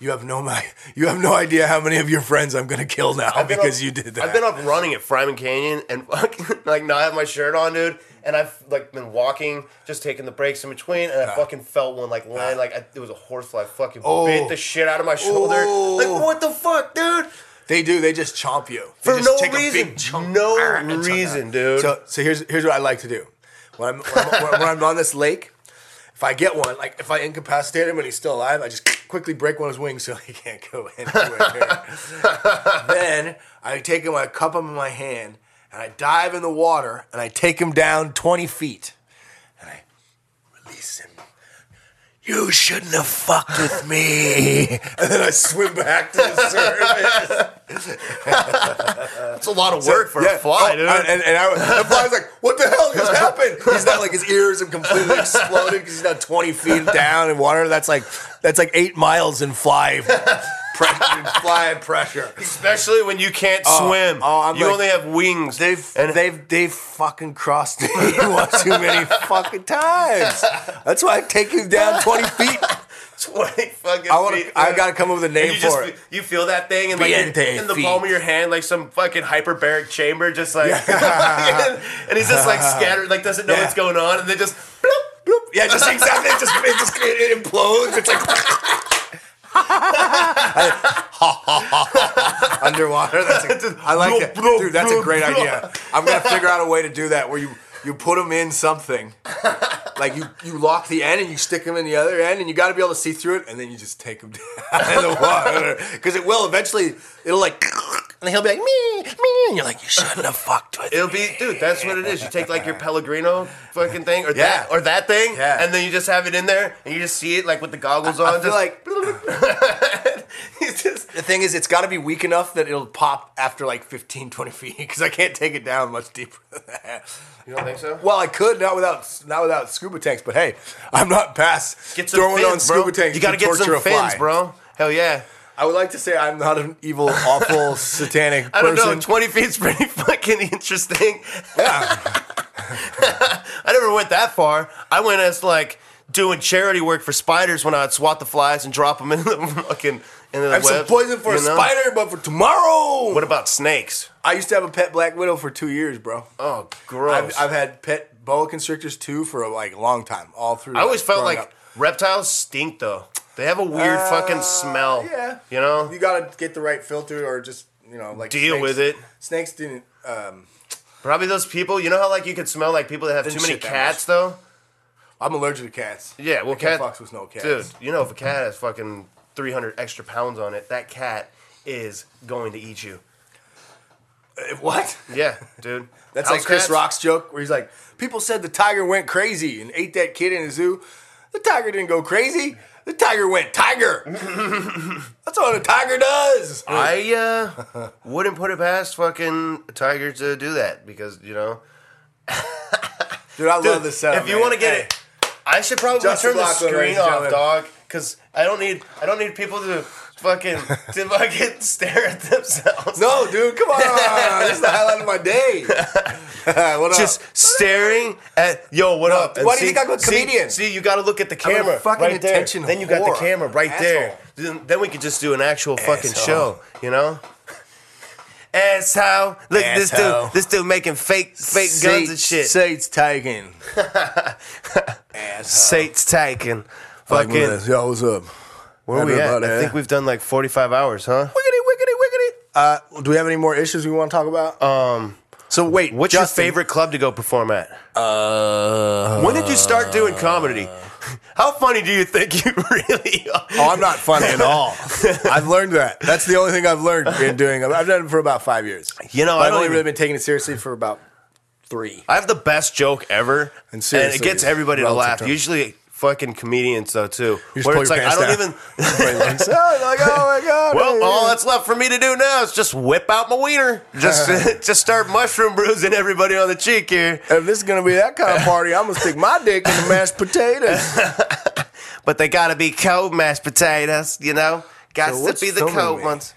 B: you have no my, you have no idea how many of your friends I'm gonna kill now because
A: up-
B: you did that.
A: I've been up running at Fryman Canyon and fucking like not have my shirt on, dude. And I've like been walking, just taking the breaks in between, and I fucking felt one like land like I, it was a horsefly. Fucking
B: Oh.
A: bit the shit out of my shoulder.
B: Oh.
A: Like what the fuck, dude?
B: They do. They just chomp you They
A: For
B: just
A: no
B: take a
A: reason.
B: chunk-
A: No
B: Ah,
A: reason, dude.
B: So so here's here's what I like to do when I'm when I'm, when I'm on this lake. If I get one, like if I incapacitate him and he's still alive, I just quickly break one of his wings so he can't go anywhere. then I take him, I cup him in my hand, and I dive in the water and I take him down 20 feet. And I release him. You shouldn't have fucked with me. and then I swim back to the surface.
A: That's a lot of work for
B: Yeah.
A: a fly,
B: Oh,
A: dude.
B: And, and, and I, the fly's like, what the hell just happened? He's not like his ears have completely exploded because he's now 20 feet down in water. That's like that's like eight miles in fly pressure. in fly pressure.
A: Especially when you can't oh, swim.
B: oh, I'm
A: you
B: like-
A: only have wings.
B: They've
A: and
B: they've they've fucking crossed me one too many fucking times. That's why I take you down 20 feet.
A: 20 fucking
B: I want. I got to come up with a name
A: you just
B: for it.
A: you feel that thing and like in the
B: feet.
A: palm of your hand, like some fucking hyperbaric chamber, just like, and he's just like scattered, like doesn't know
B: Yeah.
A: what's going on, and then just bloop, bloop.
B: Yeah, just exactly. It just it just it implodes. It's like underwater. That's a, I like that, dude. That's a great idea. I'm gonna figure out a way to do that where you you put them in something, like you you lock the end and you stick them in the other end, and you got to be able to see through it, and then you just take them down in the water because it will eventually. It'll like, and he'll be like me me, and you're like you shouldn't have fucked with.
A: It'll be, dude. That's what it is. You take like your Pellegrino fucking thing, or
B: Yeah.
A: that, or that thing,
B: Yeah.
A: and then you just have it in there, and you just see it like with the goggles on.
B: I feel
A: just,
B: like
A: he's just
B: The thing is, it's got to be weak enough that it'll pop after like 15, 20 feet because I can't take it down much deeper than that.
A: You don't think so?
B: Well, I could not without not without scuba tanks, but hey, I'm not past
A: Get some
B: throwing
A: fins,
B: on scuba
A: bro.
B: tanks.
A: You got to
B: to
A: get some
B: torture a
A: fins,
B: fly.
A: bro. Hell yeah.
B: I would like to say I'm not an evil, awful, satanic
A: I don't
B: person.
A: know. Twenty feet's pretty fucking interesting.
B: Yeah,
A: I never went that far. I went as like doing charity work for spiders when I'd swat the flies and drop them in the fucking into the
B: I have some poison for a
A: know?
B: spider, but for tomorrow.
A: What about snakes?
B: I used to have a pet black widow for two years, bro.
A: Oh, gross.
B: I've, I've had pet boa constrictors too for a like a long time, all through.
A: I always
B: like,
A: felt like
B: up.
A: reptiles stink though. They have a weird
B: Uh,
A: fucking smell.
B: Yeah,
A: You know?
B: you gotta get the right filter or just you know like
A: Deal
B: snakes-
A: with it.
B: Snakes didn't. Um,
A: Probably those people. You know how like you could smell like people that have too many cats though.
B: I'm allergic to cats.
A: Yeah, well, cat
B: fucks with no cats.
A: Dude, you know if a cat has fucking three hundred extra pounds on it, that cat is going to eat you.
B: Uh, What?
A: Yeah, dude.
B: That's
A: House
B: like Chris
A: cats?
B: Rock's joke where he's like, people said the tiger went crazy and ate that kid in a zoo. The tiger didn't go crazy. The tiger went tiger. That's what a tiger does.
A: I uh, wouldn't put it past fucking Tiger to do that because you know.
B: Dude, I love this setup.
A: if you
B: man.
A: want to get
B: Hey,
A: it, I should probably
B: Justin
A: turn the
B: ladies
A: screen
B: and
A: off,
B: gentlemen.
A: dog, because I don't need I don't need people to fucking to fucking stare at themselves.
B: No, dude, come on. this is the highlight of my day. what up?
A: Just staring at yo, what up?
B: why do you think I'm a comedian?
A: See, you got to look at the camera
B: fucking
A: right there. Then you got the camera right there. Then, then we could just do an actual fucking
B: Asshole.
A: show, you know? Asshole! Look, this dude, this dude making fake, fake guns and shit.
B: Seats taken. Asshole.
A: Sate's taken.
B: Fucking. Yo, what's up?
A: Where are we at? I think we've done like 45 hours, huh?
B: Wiggity, wiggity, wiggity. Uh, do we have any more issues we want to talk about?
A: Um,
B: so wait,
A: what's
B: Justin,
A: your favorite club to go perform at?
B: Uh,
A: When did you start doing comedy? How funny do you think you really are?
B: oh, I'm not funny at all. I've learned that. That's the only thing I've learned in doing. I've done it for about five years.
A: You know,
B: I've only
A: even-
B: really been taking it seriously for about three.
A: I have the best joke ever,
B: And
A: and, it gets everybody to laugh.
B: terms.
A: Usually, fucking comedians though too. Where it's like I don't
B: down.
A: even.
B: Like, oh, oh my god.
A: Well, all that's left for me to do now is just whip out my wiener. Just, just start mushroom bruising everybody on the cheek here.
B: if this is gonna be that kind of party, I'm gonna stick my dick in the mashed potatoes.
A: But they gotta be cold mashed potatoes, you know. Got
B: So
A: to be the cold
B: me?
A: ones.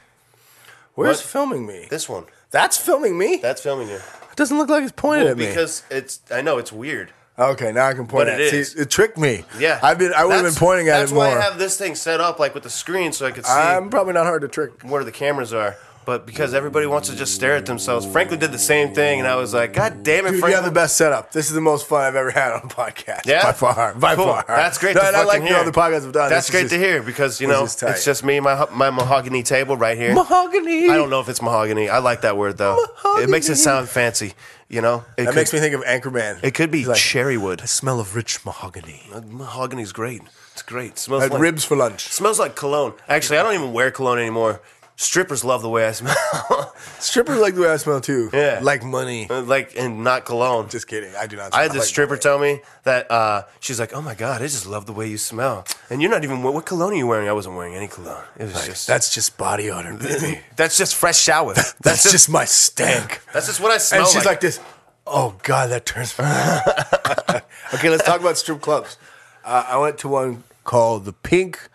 B: Where's
A: What?
B: filming me?
A: This one,
B: That's filming me.
A: that's filming you.
B: It doesn't look like it's pointed at me.
A: Because it's, I know it's weird.
B: Okay, now I can point
A: But
B: at
A: it
B: it.
A: is.
B: See, it tricked me.
A: Yeah,
B: I've been. I would have been pointing at
A: That's
B: it more.
A: why I have this thing set up like with the screen so I could see
B: I'm probably not hard to trick.
A: where the cameras are. But because everybody wants to just stare at themselves, Franklin did the same thing, and I was like, God damn it,
B: Dude, you have the best setup. This is the most fun I've ever had on a podcast.
A: Yeah?
B: by far, by
A: Cool.
B: far.
A: That's great
B: No,
A: to
B: I
A: fucking
B: like
A: hear.
B: the other podcasts I've done.
A: That's
B: This
A: great
B: just
A: to hear because you know it's just me, my my mahogany table right here.
B: Mahogany.
A: I don't know if it's mahogany. I like that word though. Mahogany. It makes it sound fancy. You know, it
B: That makes me think of Anchorman.
A: It could be
B: like,
A: cherry wood.
B: The smell of rich mahogany.
A: Uh, mahogany's great. It's great. It smells like
B: ribs for lunch.
A: smells like cologne. Actually, I don't even wear cologne anymore. Strippers love the way I smell.
B: Strippers like the way I smell too.
A: Yeah.
B: like money.
A: like and not cologne.
B: Just kidding. I do not.
A: I had this
B: like
A: stripper
B: money.
A: tell me that uh, she's like, "Oh my god, I just love the way you smell." And you're not even what cologne are you wearing? I wasn't wearing any cologne. It was just
B: That's just body odor, baby.
A: that's just fresh shower. That's,
B: That's
A: just,
B: just my stank.
A: that's just what I smell.
B: And she's like this. Oh God, that turns me. on." okay, let's talk about strip clubs. Uh, I went to one called the Pink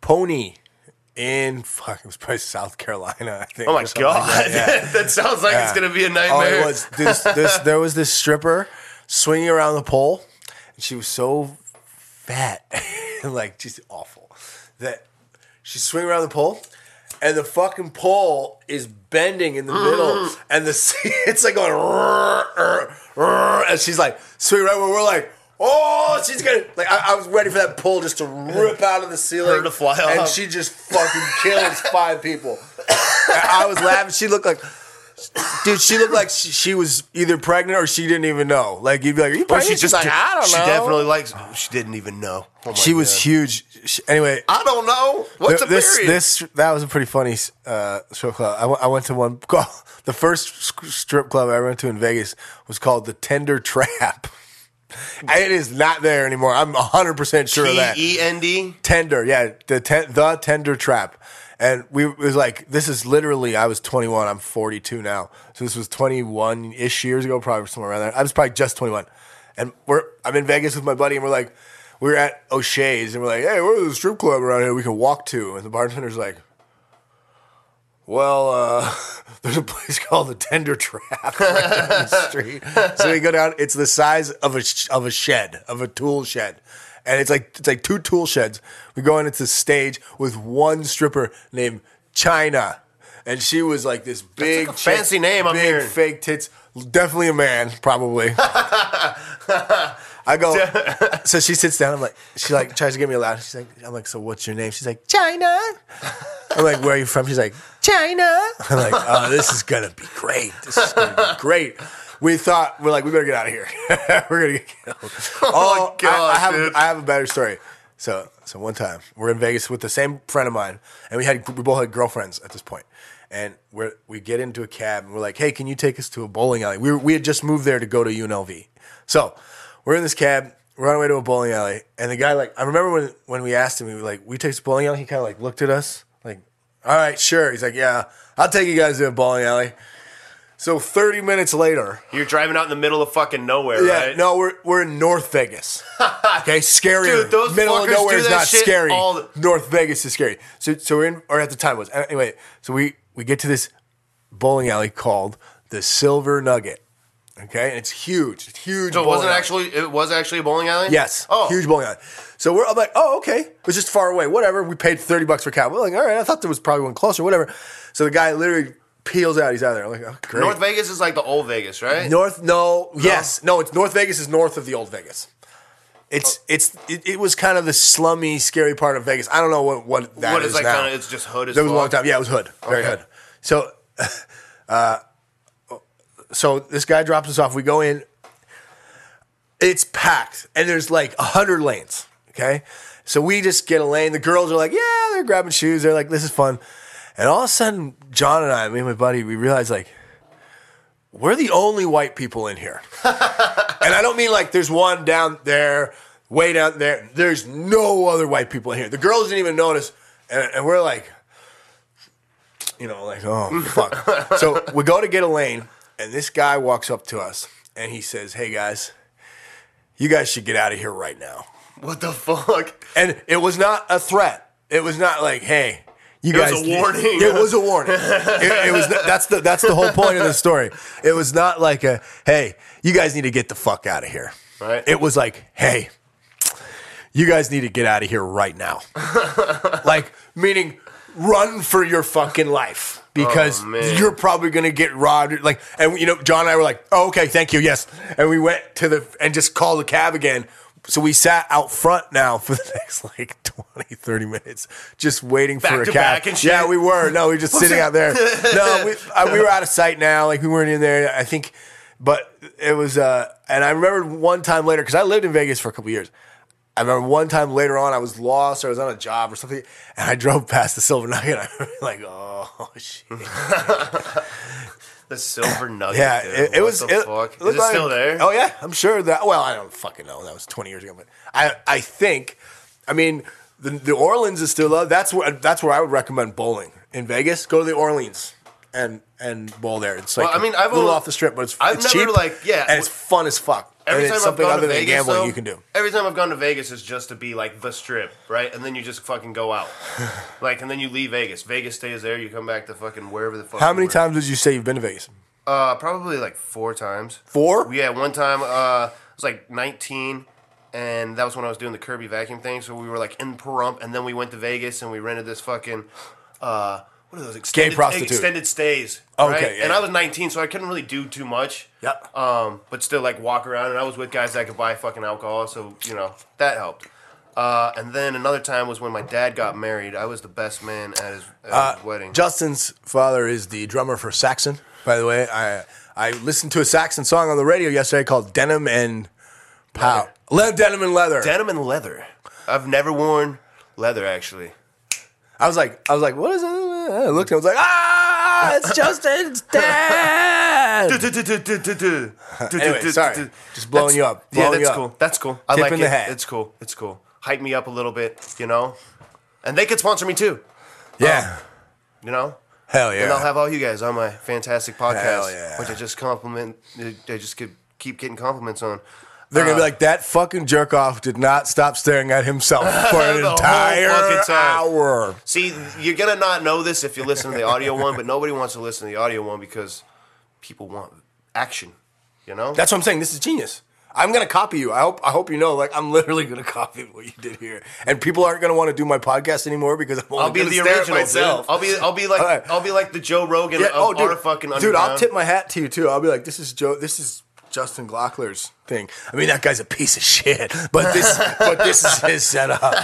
B: Pony in fuck, it was probably South Carolina. I think.
A: "Oh my
B: something like
A: god,
B: that, yeah.
A: that sounds like it's gonna be a
B: Oh,
A: nightmare."
B: it was this, this. There was this stripper swinging around the pole, and she was so fat, like just awful, that she's swinging around the pole, and the fucking pole is bending in the middle, and the it's like going, "Rrr, rrr, rrr," and she's like swinging around. Where we're like. Oh, she's gonna like. I, I was ready for that pull just to rip out of the ceiling,
A: Her to fly
B: and
A: off.
B: she just fucking kills five people. And I was laughing. She looked like Dude, she looked like she, she was either pregnant or she didn't even know. Like you'd be like, "Are you pregnant?"
A: she
B: She's
A: just
B: like, "I don't know.
A: she
B: know."
A: definitely likes. She didn't even know. Oh my
B: She was
A: God.
B: huge. She- anyway,
A: I don't know. What's a
B: this
A: period?
B: this that was a pretty funny uh, strip club. I went- I went to one. The first sc- strip club I went to in Vegas was called the Tender Trap. It is not there anymore. I'm 100 percent sure of that.
A: T E N D.
B: Tender, yeah, the ten, the Tender Trap, and we it was like this is literally. I was 21. I'm 42 now, so this was 21 ish years ago, probably somewhere around there. I was probably just 21, and we're I'm in Vegas with my buddy, and we're like, we we're at O'Shea's, and we're like, hey, where's the strip club around here we can walk to? And the bartender's like. Well, uh, there's a place called the Tender Trap right down the street. So we go down. It's the size of a sh- of a shed, of a tool shed, and it's like it's like two tool sheds. We go in. It's a stage with one stripper named China, and she was like this big,
A: like fancy name I'm
B: big
A: hearing.
B: fake tits. Definitely a man, probably. I go. so she sits down. I'm like, she like tries to get me a laugh. She's like, I'm like, so what's your name? She's like, China. I'm like, where are you from? She's like, China. I'm like, oh, this is gonna be great. This is gonna be great. We thought we're like, we better get out of here. we're gonna get killed. Oh, I-
A: God,
B: I, have
A: dude.
B: I have a better story. So so one time we're in Vegas with the same friend of mine, and we had we both had girlfriends at this point. And we're we get into a cab and we're like, hey, can you take us to a bowling alley? We were, we had just moved there to go to UNLV. So we're in this cab we're on our way to a bowling alley, and the guy like I remember when when we asked him, we were like, "We take this bowling alley." He kind of like looked at us, like, "All right, sure." He's like, "Yeah, I'll take you guys to a bowling alley." So thirty minutes later,
A: You're driving out in the middle of fucking nowhere,
B: yeah,
A: right?
B: no, we're we're in North Vegas. Okay, scary.
A: Dude, those
B: Middle of nowhere is not scary.
A: all the-
B: North Vegas is scary. So so we're in, or at the time was anyway. So we we get to this bowling alley called the Silver Nugget. Okay, and it's huge. It's huge.
A: So it wasn't
B: alley.
A: actually it was actually a bowling alley.
B: Yes.
A: Oh,
B: Huge bowling alley. So we're I'm like, oh, okay. It was just far away. Whatever. We paid 30 bucks for cab. We're like, all right, I thought there was probably one closer, whatever. So the guy literally peels out. He's out there. I'm like, oh, great.
A: North Vegas is like the old Vegas, right?
B: North, no, yes. No, it's North Vegas is north of the old Vegas. It's
A: Oh.
B: it's it, it was kind of the slummy, scary part of Vegas. I don't know what what that
A: what
B: is
A: is like
B: now.
A: kind of? It's just hood as
B: There was a long time. Yeah, it was hood. Very
A: Okay.
B: hood. So, uh, so this guy drops us off. We go in. It's packed, and there's like a hundred lanes. Okay, so we just get a lane. The girls are like, yeah, they're grabbing shoes. They're like, this is fun. And all of a sudden, John and I, me and my buddy, we realize like we're the only white people in here. and I don't mean like there's one down there, way down there. There's no other white people in here. The girls didn't even notice, and, and we're like, you know, like oh fuck. so we go to get a lane, and this guy walks up to us, and he says, "Hey guys, you guys should get out of here right now."
A: What the fuck?
B: And it was not a threat. It was not like, "Hey." You guys It was
A: a warning.
B: It was a warning. It, it was. That's the that's the whole point of the story. It was not like a, "Hey, you guys need to get the fuck out of here."
A: Right.
B: It was like, "Hey, you guys need to get out of here right now." like meaning, run for your fucking life because
A: Oh,
B: you're probably gonna get robbed. Like, and you know, John and I were like, "Oh, okay, thank you, yes," and we went to the and just called the cab again. So we sat out front now for the next like 20, 30 minutes, just waiting for
A: Back
B: a
A: to
B: cab.
A: back and shit?
B: Yeah, we were. No, we were just sitting out there. No, we, uh, we were out of sight now. Like we weren't in there. I think, but it was. uh And I remember one time later because I lived in Vegas for a couple years. I remember one time later on, I was lost or I was on a job or something, and I drove past the Silver Nugget. I remember like, oh shit.
A: The silver nugget.
B: Yeah, it, it
A: What
B: was.
A: The
B: it,
A: fuck?
B: it
A: Is it
B: like-
A: still there?
B: Oh yeah, I'm sure that. Well, I don't fucking know. That was 20 years ago, but I I think, I mean, the the Orleans is still up. That's where that's where I would recommend bowling in Vegas. Go to the Orleans and and ball there. It's like
A: Well, I mean, I've
B: a little
A: only-
B: off the strip, but it's
A: I've
B: it's
A: never,
B: cheap,
A: like, yeah,
B: and it's fun as fuck.
A: Every
B: and
A: time I've gone to Vegas,
B: gambling
A: though,
B: you can do.
A: Every time I've gone to Vegas, it's just to be like the strip, right? And then you just fucking go out, like, and then you leave Vegas. Vegas stays there. You come back to fucking wherever the fuck.
B: How many times did you say you've been to Vegas?
A: Uh, probably like four times.
B: Four.
A: Yeah, one time uh, I was like 19, and that was when I was doing the Kirby vacuum thing. So we were like in Pahrump, and then we went to Vegas and we rented this fucking uh, what are those extended,
B: prostitute.
A: extended stays?
B: Okay,
A: right?
B: yeah,
A: and
B: yeah.
A: I was 19, so I couldn't really do too much.
B: Yep.
A: Um, but still like walk around, and I was with guys that could buy fucking alcohol, so you know that helped. Uh, and then another time was when my dad got married. I was the best man at his, at
B: Uh,
A: his wedding.
B: Justin's father is the drummer for Saxon. By the way, I I listened to a Saxon song on the radio yesterday called "Denim and Pow." Le- denim and leather.
A: Denim and leather. I've never worn leather actually.
B: I was like, I was like, what is it? I looked, and I was like, ah, it's Justin's dad. anyway, sorry, just blowing you up.
A: Yeah, that's
B: you up.
A: cool. That's cool. I
B: Tip
A: like
B: in
A: it.
B: the hat.
A: It's cool. It's cool. Hype me up a little bit, you know. And they could sponsor me too,
B: Yeah,
A: you know.
B: hell yeah.
A: And I'll have all you guys on my fantastic podcast,
B: Hell yeah.
A: which I just compliment. I just could keep getting compliments on.
B: They're gonna be
A: Uh,
B: like, that fucking jerk off did not stop staring at himself for an
A: The whole
B: entire
A: fucking time.
B: hour.
A: See, you're gonna not know this if you listen to the audio one, but nobody wants to listen to the audio one because people want action. You know.
B: That's what I'm saying. This is genius. I'm gonna copy you. I hope. I hope you know. Like, I'm literally gonna copy what you did here, and people aren't gonna want to do my podcast anymore because I'm only
A: I'll be
B: gonna
A: the
B: stare at
A: original.
B: Myself.
A: I'll be. I'll be like.
B: All right.
A: I'll be like the Joe Rogan of
B: oh, dude,
A: our fucking
B: dude. I'll tip my hat to you too. I'll be like, this is Joe. This is Justin Glockler's thing. I mean, that guy's a piece of shit, but this, but this is his setup.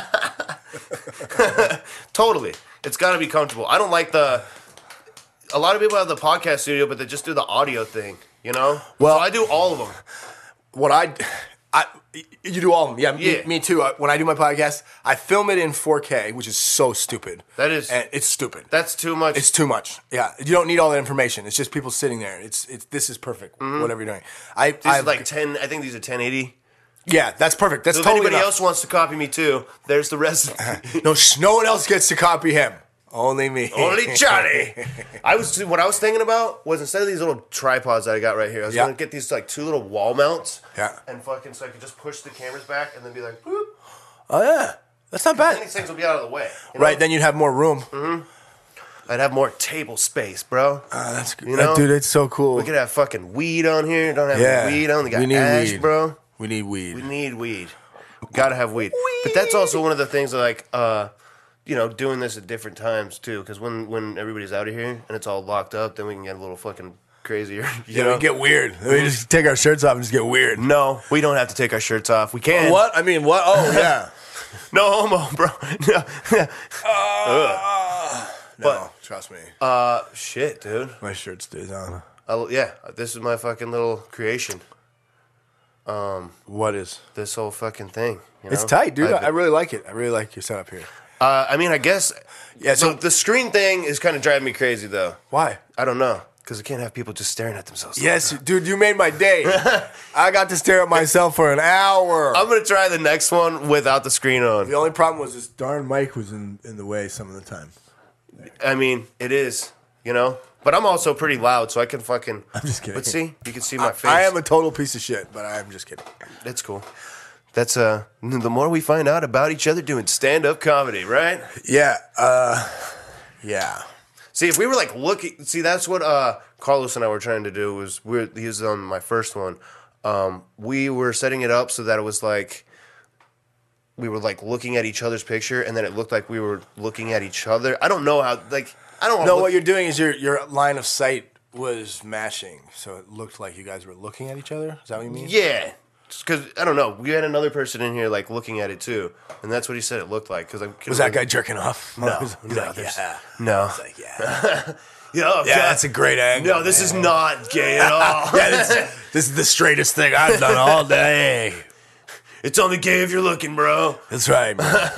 A: Totally. It's got to be comfortable. I don't like the. A lot of people have the podcast studio, but they just do the audio thing. You know.
B: Well-
A: so I do all of them.
B: What I, I, you do all of them. Yeah,
A: Yeah.
B: Me, me too. I, when I do my podcast, I film it in 4K, which is so stupid.
A: That is-
B: and it's stupid.
A: That's too much.
B: It's too much. Yeah, you don't need all that information. It's just people sitting there. It's it's this is perfect. Mm-hmm. Whatever you're doing, I
A: This
B: I
A: like ten. I think these are 1080.
B: Yeah, that's perfect. That's
A: So if
B: totally
A: anybody
B: enough.
A: else wants to copy me too, there's the rest.
B: No, no one else gets to copy him. Only me.
A: Only Johnny. I was what I was thinking about was instead of these little tripods that I got right here, I was
B: Yeah.
A: gonna get these like two little wall mounts.
B: Yeah.
A: And fucking so I could just push the cameras back and then be like, boop.
B: Oh yeah, that's not bad.
A: these things will be out of the way. you know?
B: Right, then you'd have more room. Mm-hmm.
A: I'd have more table space, bro.
B: Ah, that's good,
A: You know?
B: dude. It's so cool.
A: we could have fucking weed on here. Don't have
B: yeah,
A: weed on. They got
B: we need
A: ash,
B: weed,
A: bro.
B: We need weed.
A: We need weed. Gotta have weed. But that's also one of the things that like uh you know, doing this at different times too, because when when everybody's out of here and it's all locked up, then we can get a little fucking crazier. You
B: yeah,
A: know?
B: we get weird. We just take our shirts off and just get weird.
A: no, we don't have to take our shirts off. We can.
B: What? I mean, what? Oh yeah.
A: No homo, bro. No.
B: no,
A: But-
B: trust me,
A: uh, shit, dude.
B: my shirt stays on.
A: I, yeah, this is my fucking little creation.
B: Um, what is?
A: This whole fucking thing. you
B: It's tight, dude.
A: I've
B: I really like it. I really like your setup here.
A: Uh, I mean, I guess.
B: Yeah,
A: So the screen thing is kind of driving me crazy, though.
B: Why?
A: I don't know because I can't have people just staring at themselves.
B: Yes, dude, you made my day. I got to stare at myself for an hour.
A: I'm gonna try the next one without the screen on.
B: the only problem was this darn mic was in, in the way some of the time.
A: I mean, it is, you know. But I'm also pretty loud, so I can fucking. I'm
B: just kidding.
A: But see, you can see my face.
B: I am a total piece of shit, but I'm just kidding.
A: That's cool. That's uh. The more we find out about each other doing stand-up comedy, right?
B: Yeah, uh, yeah.
A: See, if we were like looking, see, that's what uh Carlos and I were trying to do. Was we he was on my first one. Um, we were setting it up so that it was like we were like looking at each other's picture, and then it looked like we were looking at each other. I don't know how. Like, I don't know
B: what you're doing is your your line of sight was matching, so it looked like you guys were looking at each other. Is that what you mean?
A: Yeah, because I don't know. We had another person in here like looking at it too, and that's what he said it looked like. Because I
B: Was that guy jerking off?
A: No,
B: He's
A: no,
B: like, yeah.
A: No,
B: like, yeah.
A: yeah, oh,
B: Yeah,
A: God.
B: that's a great angle.
A: no. This is not gay at all.
B: yeah, this, this is the straightest thing I've done all day.
A: it's only gay if you're looking, bro.
B: That's right, man.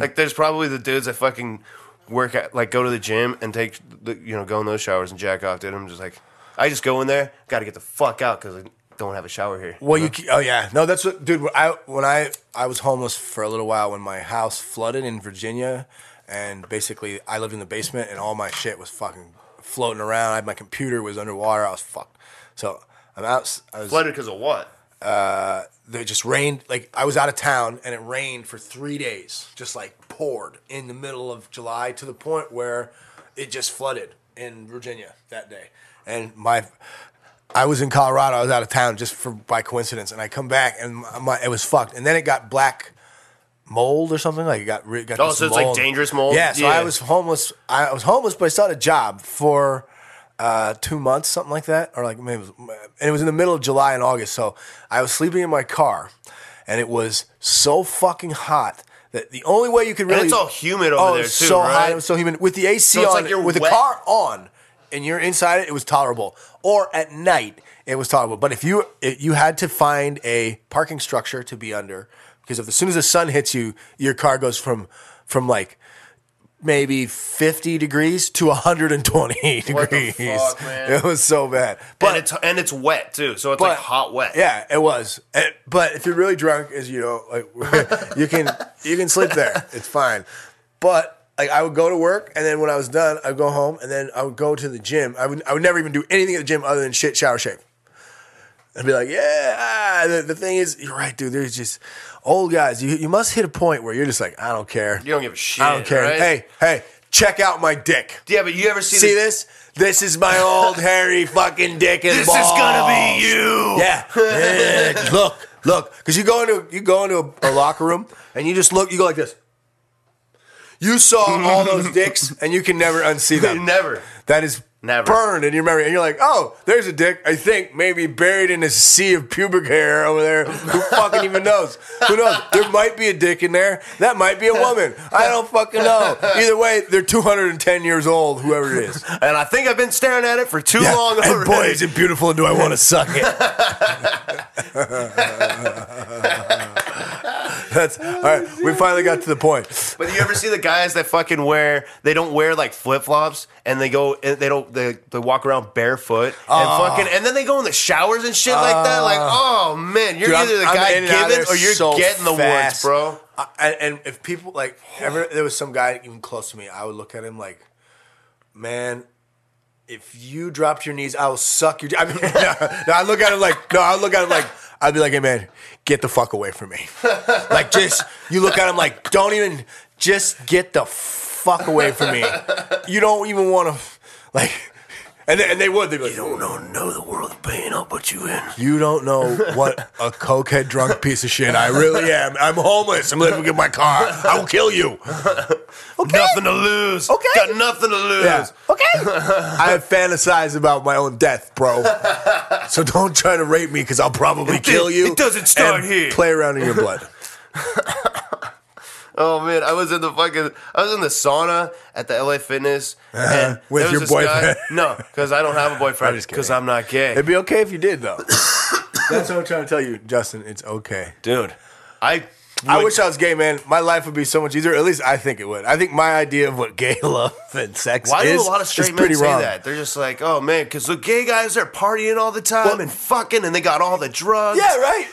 A: Like, there's probably the dudes that fucking work at, like, go to the gym and take, the, you know, go in those showers and jack off. Dude, I'm just like, I just go in there, got to get the fuck out because I don't have a shower here.
B: Well, you ke- oh yeah, no, that's what, dude. When I when I I was homeless for a little while when my house flooded in Virginia, and basically I lived in the basement and all my shit was fucking floating around. I had my computer was underwater. I was fucked. So I'm out. I was
A: Flooded because of what?
B: Uh, it just rained like I was out of town and it rained for three days, just like poured in the middle of July to the point where it just flooded in Virginia that day. And my, I was in Colorado. I was out of town just for by coincidence, and I come back and my, my it was fucked. And then it got black mold or something like it got re- got
A: Oh, so it's like dangerous mold?
B: Yeah, so
A: Yeah.
B: I was homeless. I was homeless, but I started a job for uh, two months, something like that, or like maybe, it was, and it was in the middle of July and August. So I was sleeping in my car, and it was so fucking hot that the only way you could really
A: And it's all humid over
B: oh,
A: there too,
B: so hot, it was so humid with the AC
A: So
B: on,
A: like
B: with
A: wet.
B: the car on, and you're inside it. It was tolerable, or at night it was tolerable. But if you if you had to find a parking structure to be under, because if as soon as the sun hits you, your car goes from from like maybe 50 degrees to 120
A: What the
B: degrees.
A: fuck, man?
B: It was so bad. But
A: and it's and it's wet too, so it's
B: but-
A: like hot wet.
B: Yeah, it was. And- but if you're really drunk, as you know, like you can you can sleep there. It's fine. But like I would go to work, and then when I was done, I'd go home, and then I would go to the gym. I would I would never even do anything at the gym other than shit, shower, shave. I'd be like, yeah. ah." The, the thing is, you're right, dude. There's just old guys. You you must hit a point where you're just like, I don't care.
A: You don't give a shit.
B: I don't care.
A: right?
B: Hey, hey, check out my dick.
A: yeah, but you ever see,
B: See this? This is my old hairy fucking dick and
A: This
B: balls.
A: is gonna be you.
B: Yeah. Yeah. look, look, because you go into you go into a, a locker room and you just look. You go like this. You saw all those dicks, and you can never unsee them.
A: Never.
B: That is
A: Never.
B: burned in your memory, and you're like, oh, there's a dick. I think maybe buried in a sea of pubic hair over there. Who fucking even knows? Who knows? There might be a dick in there. That might be a woman. I don't fucking know. Either way, they're 210 years old. Whoever it is.
A: And I think I've been staring at it for too
B: Yeah,
A: long
B: and boy, is it beautiful, and do I want to suck it? That's all right. We finally got to the point.
A: But you ever see the guys that fucking wear? They don't wear like flip flops, and they go. and They don't. They, they walk around barefoot and
B: Oh.
A: fucking. And then they go in the showers and shit like that. Like, ah. oh man, you're
B: Dude, I'm-
A: either the
B: I'm
A: guy
B: in and out of
A: giving
B: there
A: or you're
B: so
A: getting the
B: fast.
A: bro.
B: I, and, and if people like ever, there was some guy even close to me. I would look at him like, man. If you dropped your knees, I will suck your. I mean, no, no, I look at him like, no, I look at him like, I'd be like, hey man, get the fuck away from me. like, just you look at him like, don't even, just get the fuck away from me. You don't even want to, like, and they, and they would. They'd be like,
A: don't know, know the world of pain. I'll put you in.
B: you don't know what a cokehead drunk piece of shit I really am. I'm homeless. I'm living in my car. I will kill you.
A: Nothing to lose.
B: Okay.
A: Got nothing to lose.
B: Yeah. Okay. I have fantasized about my own death, bro. So don't try to rape me because I'll probably kill you.
A: it doesn't start
B: and
A: here.
B: Play around in your blood.
A: Oh man, I was in the fucking, I was in the sauna at the LA Fitness uh-huh. and
B: With your
A: this guy-
B: boyfriend?
A: no, because I don't have a boyfriend because I'm not gay,
B: It'd be okay if you did, though. That's what I'm trying to tell you, Justin. It's okay.
A: dude. I
B: I wish I was gay, man. My life would be so much easier. At least I think it would. I think my idea of what gay love and sex
A: Why
B: is
A: do a lot of straight men say
B: wrong.
A: that? They're just like, oh man, because the gay guys are partying all the time
B: Well-
A: and fucking, and they got all the drugs.
B: Yeah, right.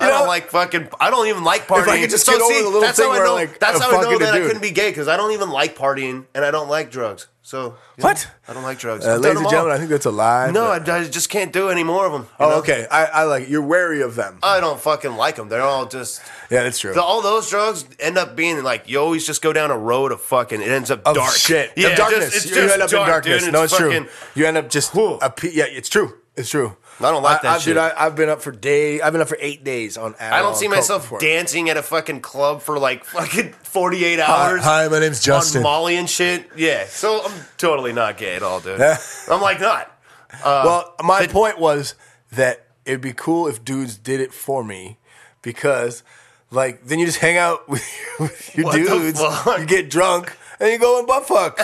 A: I don't
B: know?
A: like fucking. I don't even like partying.
B: I could just get over the little
A: that's
B: thing
A: how I know.
B: like,
A: that's how I know that I couldn't be gay because I don't even like partying and I don't like drugs. So you know,
B: What?
A: I don't like drugs.
B: Uh,
A: I've
B: ladies and
A: all.
B: gentlemen, I think that's a lie.
A: no, I, I just can't do any more of them.
B: oh, okay. I, I like it. You're wary of them.
A: I don't fucking like them. They're all just.
B: yeah, that's true.
A: The, all those drugs end up being like you always just go down a road of fucking. It ends up
B: of
A: dark.
B: shit.
A: Yeah,
B: of darkness.
A: just- it's
B: you
A: just
B: end up
A: dark,
B: in darkness.
A: dude.
B: No, it's
A: fucking-
B: true. You end up just a yeah. It's true. It's true.
A: I don't like that
B: I,
A: shit.
B: Dude, I, I've been up for day. I've been up for eight days on.
A: I don't see myself
B: before.
A: dancing at a fucking club for like fucking 48 hours.
B: Hi, my name's Justin.
A: On Molly and shit. Yeah. So I'm totally not gay at all, dude. I'm like not.
B: Uh, well, my
A: the-
B: point was that it'd be cool if dudes did it for me because, like, then you just hang out with, with your dudes, you get drunk, and you go and butt fuck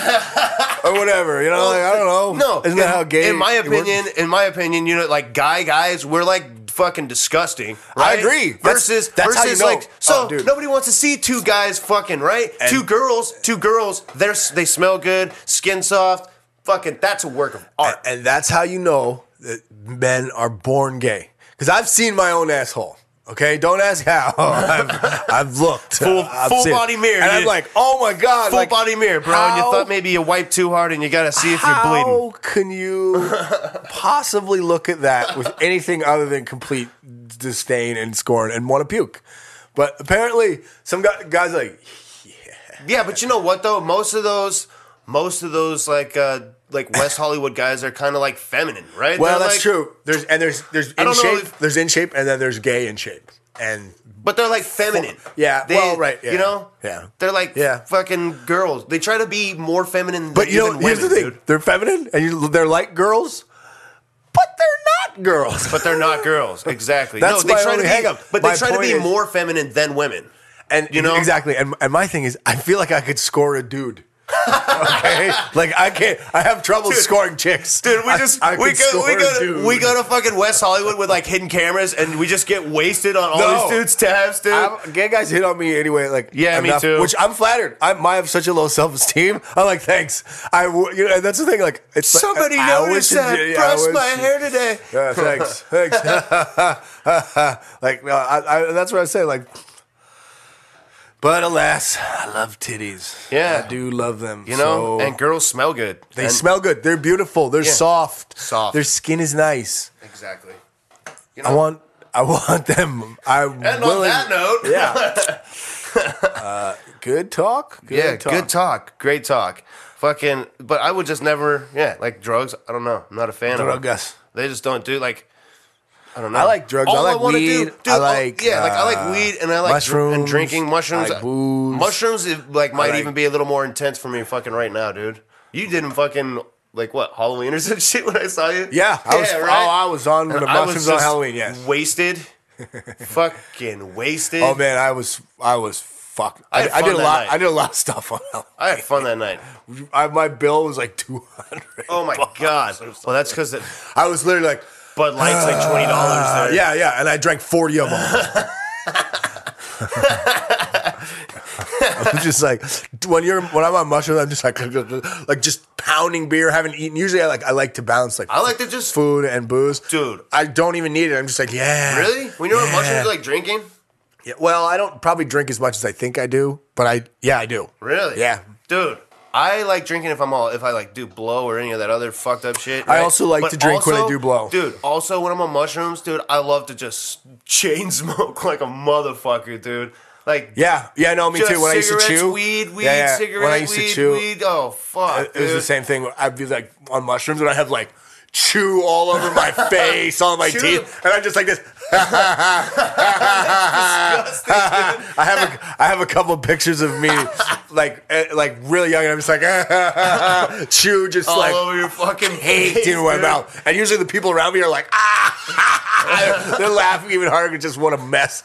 B: or whatever. You know, like I don't know.
A: No.
B: isn't that how gay?
A: In my
B: it works?
A: opinion, in my opinion, you know, like guy guys, we're like fucking disgusting.
B: I agree.
A: Versus,
B: that's how
A: versus
B: you know.
A: like, oh, so
B: Oh, dude.
A: nobody wants to see two guys fucking, right? two girls, two girls. They're they smell good, skin soft. Fucking, that's a work of art.
B: and that's how you know that men are born gay. Because I've seen my own asshole. Okay, don't ask how. I've, I've looked.
A: Full-
B: I've
A: full body mirror,
B: and I'm like, oh my god,
A: Full
B: like,
A: body mirror, bro. and you thought maybe you wiped too hard, and you got to see if you're bleeding.
B: How can you possibly look at that with anything other than complete disdain and scorn and want to puke? But apparently, some guy, guys are like,
A: Yeah, but you know what though? Most of those, most of those like uh like West Hollywood guys are kind of like feminine, right?
B: well,
A: They're
B: that's
A: like-
B: true. There's and there's there's in shape,
A: if-
B: there's in shape, and then there's gay in shape, and
A: But they're like feminine.
B: Yeah,
A: They,
B: well, right, yeah,
A: You know.
B: yeah.
A: They're like
B: Yeah.
A: fucking girls. They try to be more feminine.
B: But
A: than
B: you know,
A: even
B: here's
A: women,
B: the thing:
A: dude.
B: they're feminine, and you, they're like girls, but they're not girls.
A: But they're not girls. Exactly.
B: That's
A: no, they
B: my
A: try to be,
B: hang-up.
A: But
B: My
A: they try to be
B: is-
A: more feminine than women.
B: And
A: You know?
B: exactly. And and my thing is, I feel like I could score a dude. Okay, like I can't. I have trouble
A: Dude.
B: scoring chicks,
A: Dude, we just
B: I
A: we go we go
B: dude.
A: we go to fucking West Hollywood with like hidden cameras and we just get wasted on all
B: No.
A: these dudes' tabs, dude.
B: I'm, gay guys hit on me anyway. Like
A: Yeah, me
B: enough,
A: too.
B: Which I'm flattered. I, I have such a low self esteem. I'm like, thanks. I you know, and that's the thing. Like, it's
A: Somebody
B: I- I
A: noticed that I
B: yeah,
A: brushed my hair today.
B: Yeah, thanks, thanks. like, no, I, I, that's what I say. Like, but alas, I love titties.
A: Yeah.
B: I do love them.
A: You know,
B: so-
A: and girls smell good.
B: they
A: And-
B: smell good. They're beautiful. They're soft.
A: Soft.
B: Their skin is nice.
A: exactly. You
B: I want. I want them. I'm
A: And
B: willing.
A: on that note,
B: yeah. uh, good talk. Good
A: yeah,
B: talk.
A: good talk, great talk. Fucking, but I would just never, yeah, like drugs. I don't know. I'm not a fan of.
B: Drugs.
A: They just don't do like. I don't know.
B: I like drugs. I like
A: wanna
B: weed. I
A: all-
B: like,
A: yeah, like I like
B: uh,
A: weed and I like dr- and
B: mushrooms.
A: drinking mushrooms.
B: I like booze.
A: Mushrooms, like might
B: like-
A: even be a little more intense for me. Fucking right now, dude. You didn't fucking like what Halloween or some shit when I saw you.
B: Yeah, I was.
A: right?
B: Oh, I was on the
A: And I was
B: mushrooms on
A: just
B: Halloween. Yes.
A: wasted, fucking wasted.
B: Oh man, I was. I was fucked.
A: I
B: I,
A: had
B: I did
A: fun
B: a
A: that
B: lot.
A: night.
B: I did a lot of stuff on Halloween.
A: I had fun that night.
B: I, my bill was like two hundred.
A: Oh my god. Well, that's because
B: I was literally like,
A: Bud Light's like twenty dollars ah, there.
B: yeah, yeah, and I drank forty of them. I'm just like when you're when I'm on mushrooms, I'm just like like just pounding beer, haven't eaten. Usually, I like I like to balance like
A: I like to just
B: food and booze,
A: Dude.
B: I don't even need it. I'm just like yeah,
A: really when you're on mushrooms, you like drinking.
B: Yeah, well, I don't probably drink as much as I think I do, but I yeah I do.
A: Really?
B: Yeah.
A: Dude, I like drinking if I'm all if I like do blow or any of that other fucked up shit.
B: I
A: right?
B: also like to drink when I do blow.
A: Dude, also when I'm on mushrooms, dude, I love to just chain smoke like a motherfucker, dude. Like
B: Yeah, yeah, no, me
A: just
B: too. When I used to
A: cigarettes,
B: chew,
A: weed, weed,
B: Yeah, yeah.
A: cigarette,
B: when I used
A: weed,
B: to chew,
A: weed. Oh fuck,
B: it was the same thing. I'd be like on mushrooms and I have like chew all over my face, all my
A: Chew.
B: teeth, and I'm just like this. I have a, I have a couple of pictures of me, like eh, like really young, and I'm just like chew, just
A: all
B: like
A: over your fucking
B: hate in my mouth. And usually the people around me are like, ah, they're laughing even harder just want to mess.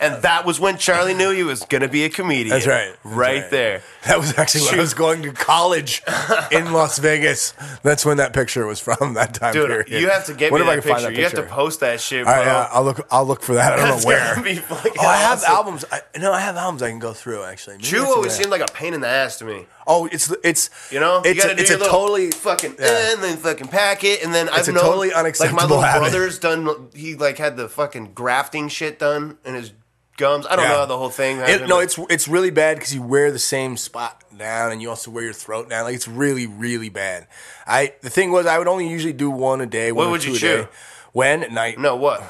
A: And that was when Charlie knew he was gonna be a comedian.
B: That's right. That's
A: right,
B: right.
A: there.
B: That was actually when I was going to college in Las Vegas. That's when that picture was from. That time
A: Dude,
B: period.
A: you have to get
B: Wonder
A: me that
B: I
A: picture.
B: can find
A: You have to post that shit, bro.
B: Right, yeah, I'll look. I'll look for that. I don't
A: That's
B: know where.
A: gonna be fucking
B: Oh, I have
A: awesome.
B: albums. I, no, I have albums I can go through. Actually, Maybe
A: Chew
B: I can do
A: always
B: that.
A: seemed like a pain in the ass to me.
B: Oh, it's it's
A: You know,
B: it's
A: you gotta
B: a,
A: do
B: it's
A: your
B: a
A: little
B: totally
A: fucking
B: yeah.
A: eh, and then fucking pack it, and then I've
B: a
A: known
B: totally
A: like my little
B: habit.
A: brother's done. He like had the fucking grafting shit done in his gums. I don't
B: Yeah.
A: know how the whole thing.
B: It, no, it's it's really bad because you wear the same spot down, and you also wear your throat down. Like it's really really bad. I the thing was I would only usually do one a day.
A: What would you chew?
B: When at night?
A: no what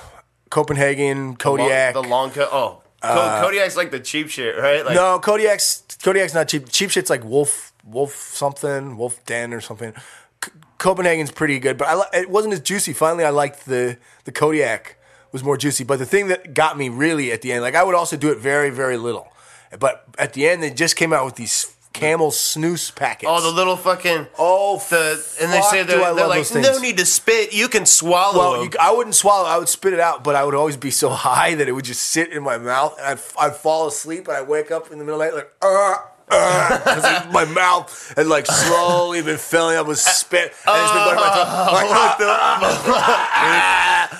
B: Copenhagen, Kodiak.
A: Long, the long cut. Oh, Co- uh, Kodiak's like the cheap shit, right? Like,
B: no, Kodiak's Kodiak's not cheap. Cheap shit's like Wolf Wolf something, Wolf Den or something. C- Copenhagen's pretty good, but I li- it wasn't as juicy. Finally, I liked the the Kodiak was more juicy. But the thing that got me really at the end, like I would also do it very very little, but at the end they just came out with these Camel Snus packets.
A: Oh, the little fucking
B: oh
A: the and they say they're, they're like no need to spit, you can swallow
B: Well, you, I wouldn't swallow. I would spit it out, but I would always be so high that it would just sit in my mouth, and I'd, I'd fall asleep, and I'd wake up in the middle of the night like, my mouth had like slowly been filling up with spit, and it's been going to my tongue. Like,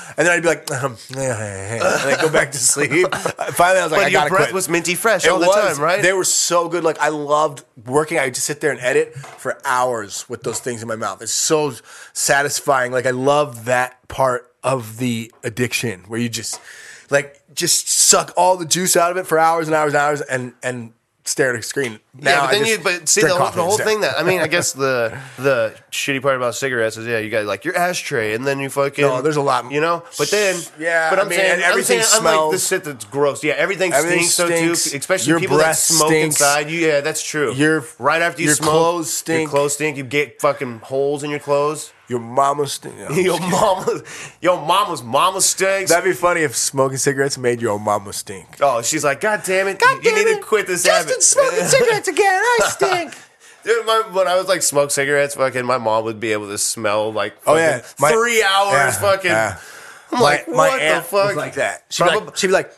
B: and then I'd be like, um, and then go back to sleep. Finally, I was like,
A: but
B: I
A: your
B: gotta
A: breath
B: quit.
A: was minty fresh all the
B: was.
A: time, right?
B: They were so good. Like I loved working. I would just sit there and edit for hours with those things in my mouth. It's so satisfying. Like I love that part of the addiction where you just like just suck all the juice out of it for hours and hours and hours and and stare at a screen. Now
A: yeah, but then you but see the whole, the whole thing that I mean I guess the the shitty part about cigarettes is yeah you got like your ashtray and then you fucking
B: No, there's a lot-
A: you know but then
B: Yeah,
A: but
B: I
A: I'm
B: mean,
A: saying
B: and
A: I'm
B: everything
A: saying unlike
B: smells-
A: shit that's gross yeah everything,
B: Everything
A: stinks, so too especially
B: Your
A: people that
B: breath
A: smoke
B: stinks.
A: inside you yeah that's true
B: Your-
A: right after you
B: your
A: smoke
B: clothes stink.
A: your clothes stink you get fucking holes in your clothes
B: Your mama's. St- no,
A: your mama your mama's mama stinks
B: That'd be funny if smoking cigarettes made your mama stink.
A: oh she's like god damn it God you need to quit this habit smoking
B: cigarettes again. I stink.
A: Dude, my, when I was like smoke cigarettes, fucking my mom would be able to smell like
B: Oh, yeah. My-
A: three hours,
B: Yeah,
A: fucking.
B: yeah.
A: I'm like,
B: my, my
A: what
B: aunt
A: the fuck?
B: was like that. She'd be
A: Probably-
B: like, she'd be like,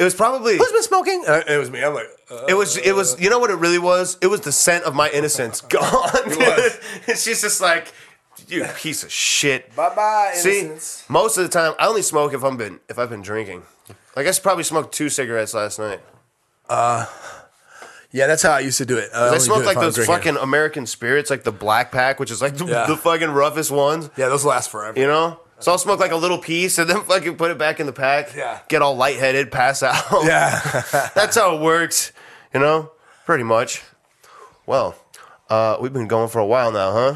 A: It was probably.
B: "Who's been smoking?" Uh, it was me. I'm like, uh,
A: It was. It was. You know what it really was? It was the scent of my innocence gone.
B: was.
A: and she's just like, you piece of shit.
B: "Bye bye,
A: See,
B: innocence."
A: most of the time, I only smoke if I'm been if I've been drinking. Like I probably smoked two cigarettes last night.
B: Uh, Yeah, that's how I used to do it.
A: I
B: only do
A: smoked
B: it
A: like
B: if I
A: those
B: drinking.
A: fucking American spirits, like the black pack, which is like the,
B: Yeah.
A: the fucking roughest ones.
B: Yeah, those last forever.
A: You know? So I'll smoke like a little piece and then fucking put it back in the pack.
B: Yeah.
A: Get all lightheaded, pass out.
B: Yeah.
A: That's how it works. You know? Pretty much. Well, uh, we've been going for a while now, huh?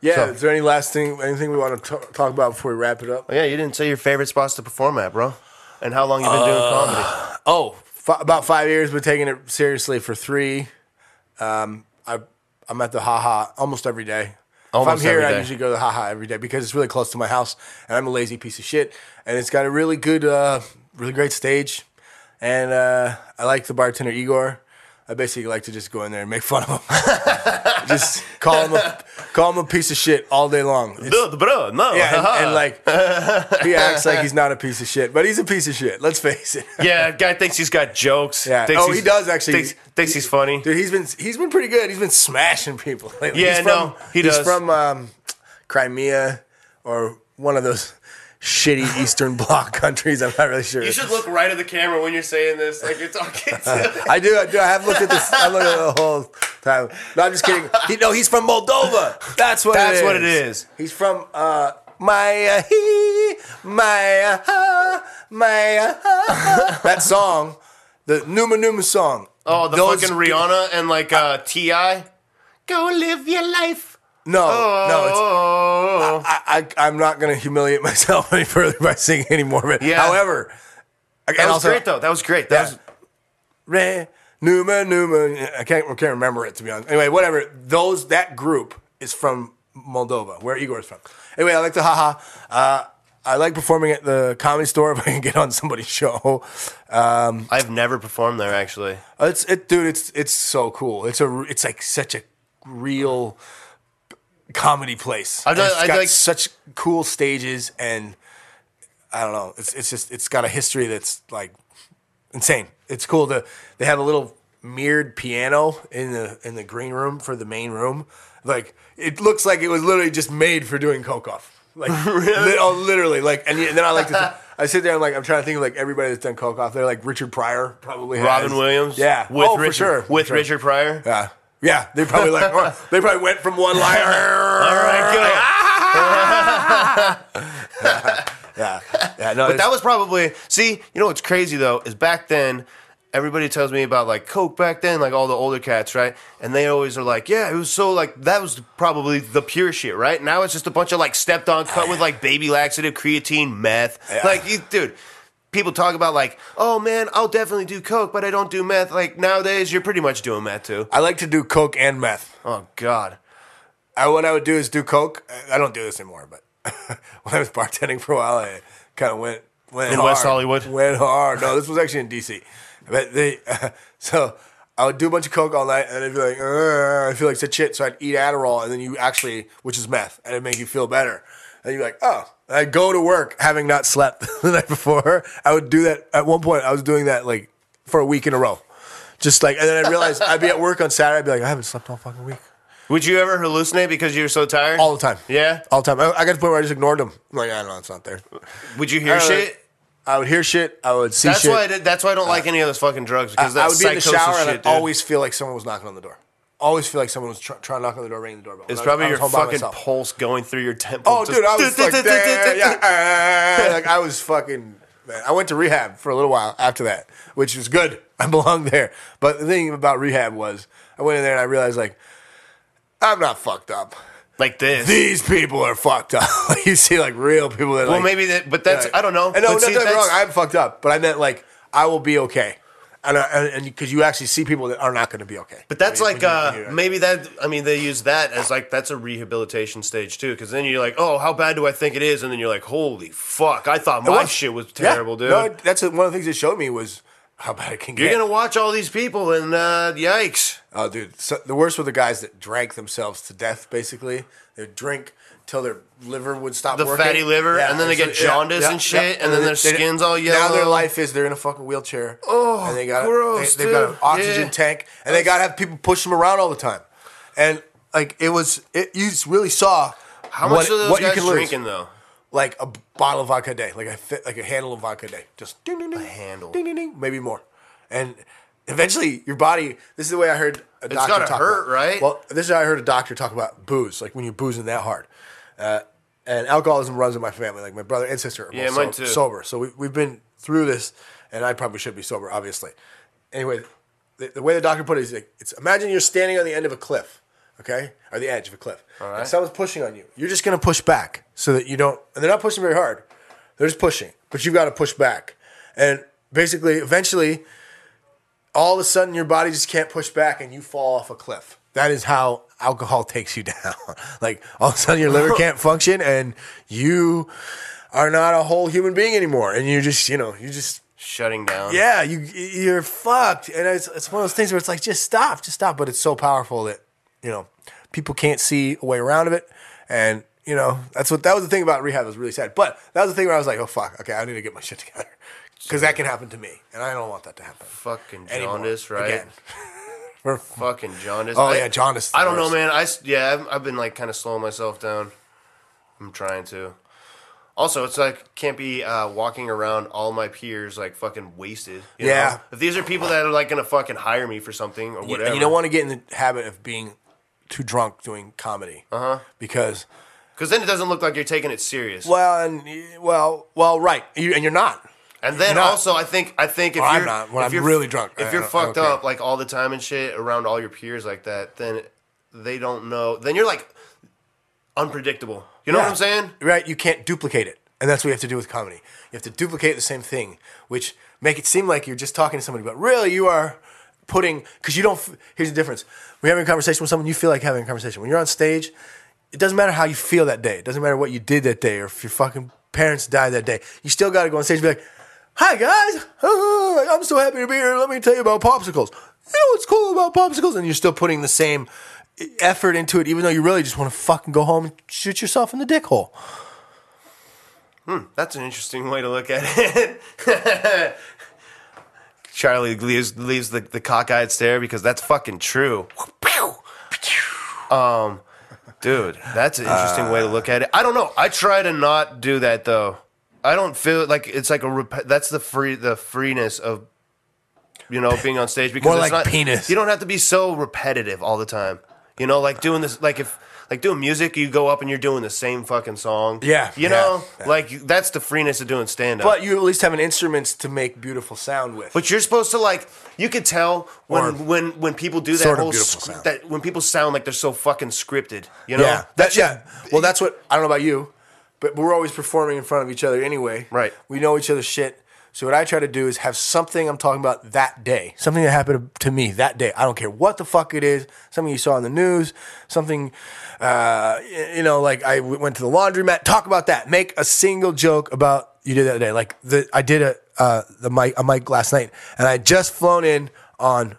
B: Yeah.
A: So-
B: is there any last thing, anything we want to t- talk about before we wrap it up?
A: Oh, yeah, you didn't say your favorite spots to perform at, bro. And how long you've been doing comedy.
B: Oh, f- about five years, Been taking it seriously for three. Um, I I'm at the haha almost every day.
A: Almost
B: if I'm here, I usually go to the haha every day because it's really close to my house, and I'm a lazy piece of shit. And it's got a really good, uh, really great stage, and uh, I like the bartender Igor. I basically like to just go in there and make fun of him. just call him a call him a piece of shit all day long. It's-
A: Bro, bro, no.
B: yeah, and, and like he acts like he's not a piece of shit, but he's a piece of shit. Let's face it.
A: yeah, guy thinks he's got jokes.
B: Yeah.
A: Thinks
B: Oh, he does actually.
A: Thinks, thinks he's funny.
B: Dude, he's been he's been pretty good. He's been smashing people. Lately.
A: Yeah,
B: he's
A: no, he
B: he's
A: does.
B: from um, Crimea or one of those shitty Eastern Bloc countries. I'm not really sure.
A: You should look right at the camera when you're saying this, like you're talking to.
B: I do, I do. I have looked at this. I looked at the whole time. No, I'm just kidding. He, no, he's from Moldova. That's what.
A: That's
B: it is.
A: what it is.
B: He's from uh, Maya he Maya ha Maya ha. That song, the Numa Numa song.
A: Oh, the
B: Those-
A: fucking Rihanna and like uh, Ti. Go live your life.
B: No, no, it's.
A: Oh,
B: I, I, I'm not going to humiliate myself any further by singing any more of it.
A: Yeah.
B: However,
A: that was
B: also-
A: great though. That was great. That
B: Yeah.
A: was
B: Re, Numa, Numa. I can't, I can't remember it to be honest. Anyway, whatever. Those that group is from Moldova, where Igor is from. Anyway, I like the haha. Uh, I like performing at the comedy store if I can get on somebody's show. Um,
A: I've never performed there actually.
B: it's it, dude. It's it's so cool. It's a it's like such a real comedy place.
A: I've done-
B: it's
A: I
B: got
A: like-
B: such cool stages and I don't know. It's it's just it's got a history that's like insane. It's cool to they have a little mirrored piano in the in the green room for the main room. Like it looks like it was literally just made for doing coke off. Like li- oh, literally. Like and, and then I like to. Th- I sit there. I'm like I'm trying to think of like everybody that's done coke off. They're like Richard Pryor probably. has.
A: Robin Williams.
B: Yeah.
A: With
B: oh,
A: Richard,
B: for sure.
A: With
B: For sure.
A: Richard Pryor.
B: Yeah. Yeah. They probably like. oh, they probably went from one line.
A: All right, good. Ah.
B: Yeah. Yeah. No.
A: But that was probably see. You know what's crazy though is back then. Everybody tells me about like Coke back then, like all the older cats, right? And they always are like, "Yeah, it was so like that was probably the pure shit, right?" Now it's just a bunch of like stepped on cut with like baby laxative, creatine, meth.
B: Yeah.
A: Like, you, dude, people talk about like, "Oh man, I'll definitely do Coke, but I don't do meth." Like nowadays, you're pretty much doing meth too.
B: I like to do coke and meth.
A: Oh God,
B: I, what I would do is do coke. I don't do this anymore, but when I was bartending for a while, I kind of went went
A: In
B: hard.
A: West Hollywood?
B: Went hard. No, this was actually in DC. But they so I would do a bunch of coke all night, and I'd be like, I feel like such shit. So I'd eat Adderall, and then you actually, which is meth, and it'd make you feel better. And you're like, oh. And I'd go to work having not slept the night before. I would do that at one point. I was doing that like for a week in a row. Just like, and then I realized I'd be at work on Saturday. I'd be like, I haven't slept all fucking week.
A: would you ever hallucinate because you were so tired?
B: All the time.
A: Yeah.
B: All the time. I, I got to the point where I just ignored them. I'm like, I don't know, it's not there.
A: Would you hear
B: Uh,
A: shit?
B: I would hear shit. I would see
A: That's
B: shit.
A: why. I did, that's why I don't like any of those fucking drugs because
B: I
A: that
B: would be in the shower and I'd always feel like someone was knocking on the door. Always feel like someone was tr- trying to knock on the door, ringing the doorbell.
A: It's probably your fucking pulse going through your temple.
B: Oh, dude, I was like, yeah, uh," like I was fucking. Man, I went to rehab for a little while after that, which was good. I belonged there. But the thing about rehab was, I went in there and I realized like, I'm not fucked up.
A: like this.
B: These people are fucked up. you see, like real people that.
A: well,
B: like,
A: maybe that, but that's I don't know.
B: And no,
A: But see,
B: get me
A: that's-
B: wrong. I'm fucked up, but I meant like I will be okay, and because you actually see people that are not going to be okay.
A: But that's
B: When
A: like
B: you-
A: uh,
B: when you-
A: maybe that. I mean, they use that as like that's a rehabilitation stage too. Because then you're like, oh, how bad do I think it is? And then you're like, holy fuck, I thought my
B: was-
A: shit was
B: Yeah.
A: terrible, dude.
B: No, that's one of the things it showed me was how bad it can get.
A: you're gonna watch all these people and uh, yikes.
B: Oh, dude, so the worst were the guys that drank themselves to death. Basically, they'd drink till their liver would stop.
A: The
B: working.
A: fatty liver, and then they get jaundice and shit, and then their
B: they-
A: skin's all yellow.
B: Now their life is they're in a fucking wheelchair.
A: Oh,
B: and they got
A: gross,
B: they, have got an oxygen
A: Yeah.
B: tank, and they got to have people push them around all the time. And like it was, it, you really saw
A: How much
B: what,
A: those
B: what you
A: guys
B: can lose.
A: drinking though?
B: Like a bottle of vodka a day, like a like a handle of vodka a day, just ding ding ding, a
A: handle.
B: ding ding ding, maybe more. And eventually, your body. This is the way I heard a doctor
A: gotta
B: talk
A: hurt,
B: about-
A: right?
B: Well, this is how I heard a doctor talk about booze, like when you're boozing that hard. Uh, and alcoholism runs in my family. Like my brother and sister are
A: Yeah,
B: both
A: mine
B: so-
A: too.
B: sober. So we, we've been through this, and I probably should be sober, obviously. Anyway, the, the way the doctor put it is like, it's imagine you're standing on the end of a cliff, okay, or the edge of a cliff,
A: right.
B: and someone's pushing on you. You're just gonna push back so that you don't, and they're not pushing very hard. They're just pushing, but you've got to push back, and basically, eventually, all of a sudden, your body just can't push back, and you fall off a cliff. That is how alcohol takes you down. like all of a sudden, your liver can't function, and you are not a whole human being anymore, and you just, you know, you just
A: Shutting down.
B: yeah, you you're fucked, and it's it's one of those things where it's like just stop, just stop. But it's so powerful that you know people can't see a way around of it, and you know that's what that was the thing about rehab. Was really sad, but that was the thing where I was like, oh fuck, okay, I need to get my shit together because that can happen to me, and I don't want that to happen.
A: Fucking
B: anymore.
A: jaundice, right?
B: Again. For-
A: Fucking jaundice.
B: Oh
A: I-
B: yeah, jaundice.
A: I don't know, man. I yeah, I've, I've been like kind of slowing myself down. I'm trying to. Also, it's like can't be uh, walking around all my peers like fucking wasted. you
B: Yeah.
A: know? If these are people that are like gonna fucking hire me for something or whatever,
B: and you don't want to get in the habit of being too drunk doing comedy. Uh huh. Because
A: because then it doesn't look like you're taking it serious.
B: well, and well, well, right, you, and you're not.
A: And then
B: not.
A: also, I think I think if
B: Well, I'm
A: you're
B: not. When
A: if
B: I'm
A: you're
B: really drunk, I-
A: if
B: I
A: you're
B: don't- I don't
A: fucked
B: care.
A: up like all the time and shit around all your peers like that, then they don't know. Then you're like unpredictable. You know what
B: Yeah.
A: I'm saying?
B: Right? You can't duplicate it, and that's what you have to do with comedy. You have to duplicate the same thing, which make it seem like you're just talking to somebody, but really you are putting because you don't. f- Here's the difference: when you're having a conversation with someone, you feel like having a conversation. When you're on stage, it doesn't matter how you feel that day. It doesn't matter what you did that day, or if your fucking parents died that day. You still got to go on stage and be like, "Hi guys, Uh, I'm so happy to be here. Let me tell you about popsicles. You know what's cool about popsicles?" And you're still putting the same effort into it, even though you really just want to fucking go home and shoot yourself in the dick hole.
A: Hmm, That's an interesting way to look at it. Charlie leaves leaves the, the cockeyed stare because that's fucking true. Um, dude, that's an interesting way to look at it. I don't know. I try to not do that though. I don't feel like it's like a rep- that's the free the freeness of you know being on stage because
B: More
A: it's
B: like
A: not,
B: penis.
A: You don't have to be so repetitive all the time. You know, like doing this like if like doing music, you go up and you're doing the same fucking song.
B: Yeah,
A: you
B: yeah,
A: know,
B: yeah.
A: like that's the freeness of doing stand up.
B: But you at least have an instruments to make beautiful sound with.
A: But you're supposed to like you could tell when
B: Or
A: when when people do that
B: sort of
A: whole
B: beautiful
A: sc-
B: sound.
A: that when people sound like they're so fucking scripted. You know?
B: yeah, that's yeah. Well, that's what I don't know about you, but we're always performing in front of each other anyway.
A: Right.
B: We know each other's shit. So what I try to do is have something I'm talking about that day, something that happened to me that day. I don't care what the fuck it is, something you saw on the news, something, uh, you know, like I went to the laundromat. Talk about that. Make a single joke about you did that day. Like the I did a uh, the mic a mic last night, and I had just flown in on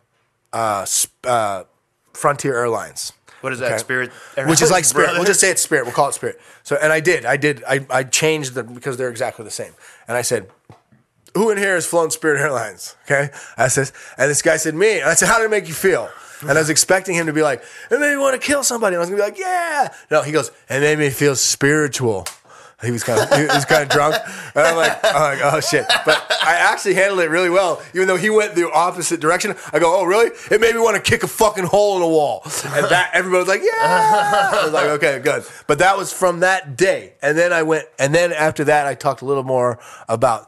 B: uh, uh, Frontier Airlines
A: What is that?
B: Okay.
A: Spirit,
B: which is like spirit. We'll just say it's spirit. We'll call it spirit. So, and I did, I did, I, I changed them because they're exactly the same. And I said, "Who in here has flown Spirit Airlines?" Okay, I said, and this guy said, "Me." And I said, "How did it make you feel?" And I was expecting him to be like, "It made me want to kill somebody." And I was gonna be like, "Yeah." No, he goes, "It made me feel spiritual." He was kind of he was kind of drunk, and I'm like, I'm like, oh shit! But I actually handled it really well, even though he went the opposite direction. I go, oh really? It made me want to kick a fucking hole in the wall, and that everybody was like, yeah. I was like, okay, good. But that was from that day, and then I went, and then after that, I talked a little more about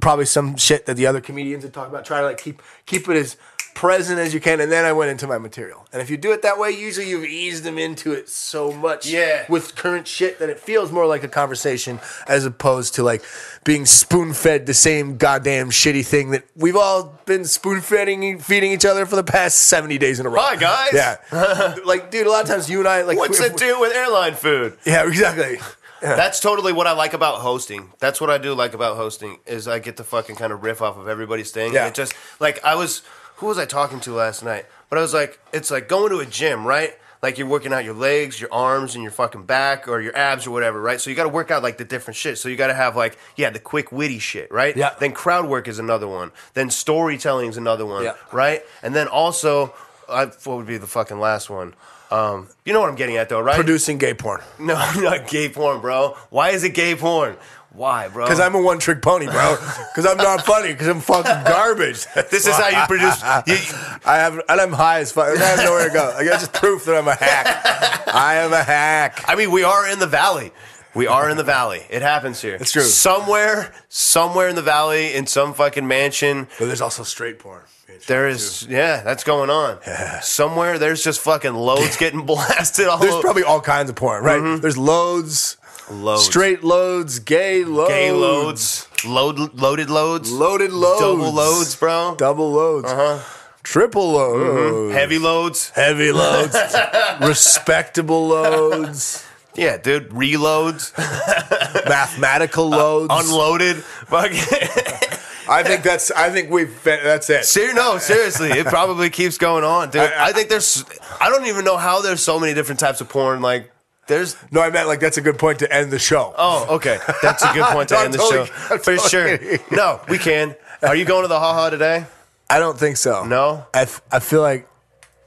B: probably some shit that the other comedians had talked about. Try to like keep keep it as present as you can, and then I went into my material. And if you do it that way, usually you've eased them into it so much
A: Yeah.
B: with current shit that it feels more like a conversation as opposed to like being spoon fed the same goddamn shitty thing that we've all been spoon feeding feeding each other for the past 70 days in a row.
A: Hi, guys.
B: Yeah. like, dude, a lot of times you and I, like,
A: What's
B: if-
A: it do with airline food?
B: Yeah, exactly.
A: That's totally what I like about hosting. That's what I do like about hosting is I get to fucking kind of riff off of everybody's thing.
B: Yeah.
A: It just like I was who was I talking to last night? But I was like, it's like going to a gym, right? Like you're working out your legs, your arms, and your fucking back or your abs or whatever, right? So you got to work out like the different shit. So you got to have like yeah, the quick witty shit, right?
B: Yeah.
A: Then crowd work is another one. Then storytelling is another one,
B: Yeah.
A: right? And then also, I, what would be the fucking last one? Um, you know what I'm getting at though, right?
B: Producing gay porn.
A: No, not gay porn, bro. Why is it gay porn? Why, bro?
B: Because I'm a one trick pony, bro. Because I'm not funny. Because I'm fucking garbage.
A: This is how you produce. You,
B: I have, and I'm high as fuck. I have nowhere to go. Like, that's just proof that I'm a hack. I am a hack.
A: I mean, we are in the valley. We are in the valley. It happens here.
B: It's true.
A: Somewhere, somewhere in the valley, in some fucking mansion,
B: But there's also straight porn.
A: there is. Yeah, that's going on. Yeah. Somewhere, there's just fucking loads getting blasted all
B: There's
A: over.
B: probably all kinds of porn, right? There's loads,
A: Mm-hmm. Loads.
B: straight loads, gay loads,
A: gay loads, load, loaded loads,
B: loaded loads,
A: double loads, bro,
B: double loads, uh-huh. triple loads,
A: heavy loads.
B: heavy loads, respectable loads,
A: Yeah, dude, reloads,
B: mathematical loads.
A: unloaded. Fucking.
B: I think that's. I think we've. That's it.
A: Ser- no, seriously, it probably keeps going on, dude. I,
B: I-
A: think there's. I don't even know how there's so many different types of porn. Like, there's.
B: No, I meant like that's a good point to end the show.
A: Oh, okay, that's a good point to end the
B: totally-
A: show
B: I'm
A: for
B: totally
A: sure.
B: kidding.
A: No, we can. Are you going to the haha today?
B: I don't think so.
A: No?
B: I, f- I feel like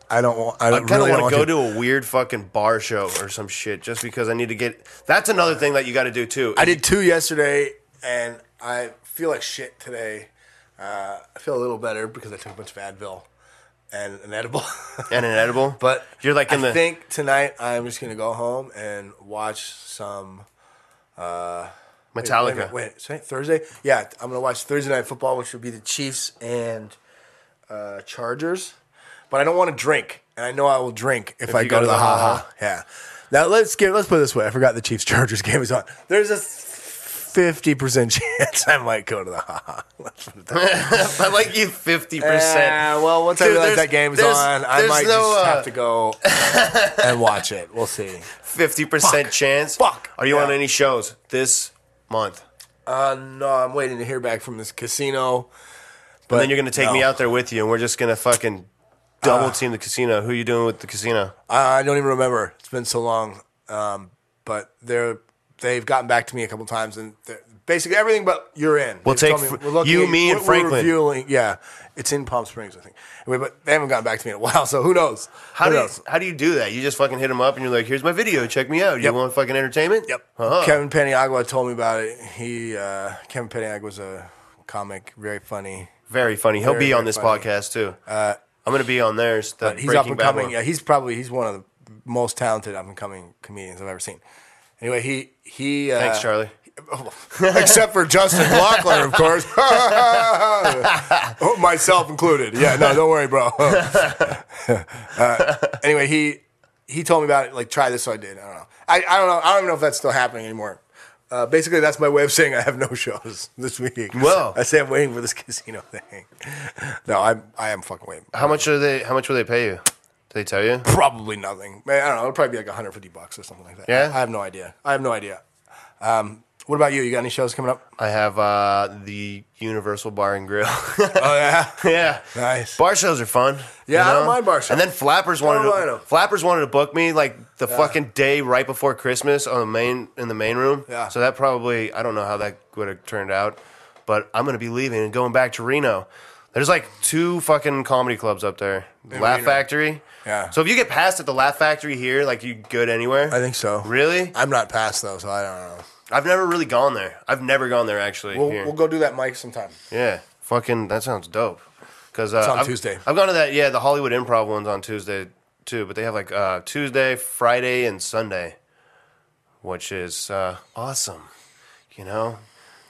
B: I don't want. I,
A: I kind of
B: really
A: want to go to a weird fucking bar show or some shit just because I need to get. That's another thing that you got to do too.
B: I did two yesterday, and I feel like shit today. Uh, I feel a little better because I took a bunch of Advil and an edible.
A: and an edible,
B: but
A: you're like in the
B: I
A: the.
B: think tonight I'm just gonna go home and watch some.
A: uh, Metallica.
B: Wait, wait, wait, wait, Thursday? Yeah, I'm gonna watch Thursday night football, which would be the Chiefs and uh, Chargers. But I don't want to drink, and I know I will drink if, I
A: you
B: go, to the ha ha. Yeah. Now let's get let's put it this way. I forgot the Chiefs Chargers game is on. There's a fifty percent chance I might go to the ha ha. Let's put it that way.
A: I like you fifty percent.
B: Uh, well, once I
A: Dude,
B: realize
A: there's-
B: that game's
A: there's-
B: on, I
A: there's
B: might
A: no,
B: just
A: uh,
B: have to go and watch it. We'll see.
A: Fifty percent chance.
B: Fuck.
A: Are you on any shows this month?
B: Uh, no, I'm waiting to hear back from this casino. But
A: And then you're gonna take me
B: no.
A: out there with you, and we're just gonna fucking double team the casino. Who are you doing with the casino?
B: I don't even remember. It's been so long. Um, but they're they've gotten back to me a couple times, and basically everything but you're in.
A: We'll
B: They've
A: take
B: me-
A: fr-
B: looking
A: you, me, and
B: we're-
A: Franklin.
B: We're reviewing, yeah, it's in Palm Springs, I think. Anyway, but they haven't gotten back to me in a while, so who knows?
A: How
B: who
A: do you, how do you do that? You just fucking hit them up, and you're like, "Here's my video. Check me out. You
B: Yep.
A: want fucking entertainment?"
B: Yep.
A: Uh-huh.
B: Kevin Paniagua told me about it. He uh, Kevin Paniagua was a comic, very funny.
A: Very funny. He'll
B: Very,
A: be on this
B: funny.
A: podcast too. I'm gonna be on theirs. The
B: he's up and coming.
A: one.
B: Yeah, he's probably he's one of the most talented up and coming comedians I've ever seen. Anyway, he he. Uh,
A: Thanks, Charlie.
B: Except for Justin Glockler, of course. Oh, Myself included. Yeah, no, don't worry, bro. uh, anyway, he he told me about it. Like, try this, so I did. I don't know. I, I don't know. I don't even know if that's still happening anymore. Uh, basically, that's my way of saying I have no shows this week.
A: Well.
B: I say I'm waiting for this casino thing. No, I'm I am fucking waiting.
A: How much are they? How much will they pay you? Did they tell you?
B: Probably nothing. Man, I don't know. It'll probably be like 150 bucks or something like that.
A: Yeah?
B: I have no idea. I have no idea. Um, what about you? You got any shows coming up?
A: I have uh, the Universal Bar and Grill.
B: Oh yeah.
A: yeah,
B: Nice.
A: Bar shows are fun.
B: Yeah, I don't mind bar shows.
A: And then Flappers wanted to. Flappers wanted to book me like the fucking day right before Christmas on the main in the main room.
B: Yeah.
A: So that probably I don't know how that would have turned out, but I'm gonna be leaving and going back to Reno. There's like two fucking comedy clubs up there. Laugh
B: Reno.
A: Factory.
B: Yeah.
A: So if you get past at the Laugh Factory here, like you good anywhere?
B: I think so.
A: Really?
B: I'm not past though, so I don't know.
A: I've never really gone there. I've never gone there actually.
B: We'll,
A: here.
B: we'll go do that mic sometime.
A: Yeah, fucking that sounds dope. Because uh,
B: on
A: I've,
B: Tuesday.
A: I've gone to that. Yeah, the Hollywood Improv one's on Tuesday too. But they have like uh, Tuesday, Friday, and Sunday, which is uh, awesome. You know,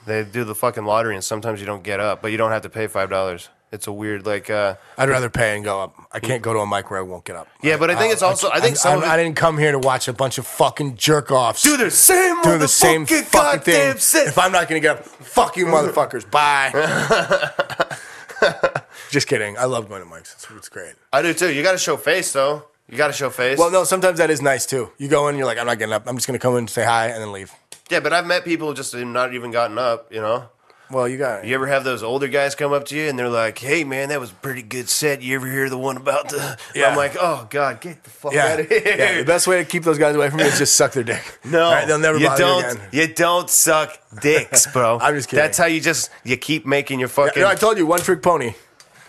A: they do the fucking lottery, and sometimes you don't get up, but you don't have to pay five dollars. It's a weird like. Uh,
B: I'd rather pay and go up. I can't go to a mic where I won't get up.
A: Yeah, but I think it's also- I think some
B: I,
A: of it-
B: I didn't come here to watch a bunch of fucking jerk offs
A: do the same.
B: doing the same
A: motherfucking
B: fucking thing.
A: shit.
B: If I'm not gonna get up, fuck you, motherfuckers. Bye. Just kidding. I love going to mics. It's, it's great.
A: I do too. You got to show face though. You got to show face.
B: Well, no, sometimes that is nice too. You go in, you're like, I'm not getting up. I'm just gonna come in, and say hi, and then leave.
A: Yeah, but I've met people just not even gotten up. You know.
B: Well, you got.
A: You ever have those older guys come up to you and they're like, "Hey, man, that was a pretty good set. You ever hear the one about the?"
B: Yeah.
A: I'm like, "Oh God, get the fuck
B: Yeah.
A: out of here!"
B: yeah. The best way to keep those guys away from you is just suck their dick.
A: no,
B: right, they'll never
A: you
B: bother
A: don't.
B: you again.
A: You don't suck dicks, bro.
B: I'm just kidding.
A: That's how you just you keep making your fucking
B: You know, I told you, one trick pony.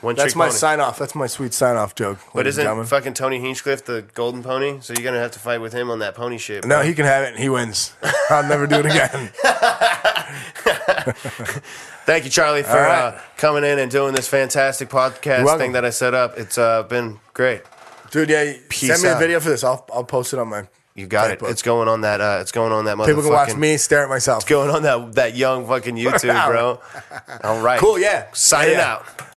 A: One
B: That's my
A: pony.
B: sign off. That's my sweet sign off joke.
A: But isn't
B: gentlemen.
A: fucking Tony Hinchcliffe the golden pony? So you're gonna have to fight with him on that pony shit.
B: No,
A: bro.
B: he can have it and he wins. I'll never do it again.
A: Thank you, Charlie, for
B: right.
A: uh, coming in and doing this fantastic podcast thing that I set up. It's uh, been great.
B: Dude, yeah,
A: Peace
B: send me
A: out.
B: a video for this. I'll, I'll post it on my.
A: You got it. It's going on that. Uh, it's going on that.
B: People can watch me stare at myself.
A: going on that that young fucking YouTube, bro. All right.
B: Cool, yeah.
A: Signing
B: Yeah, yeah.
A: out.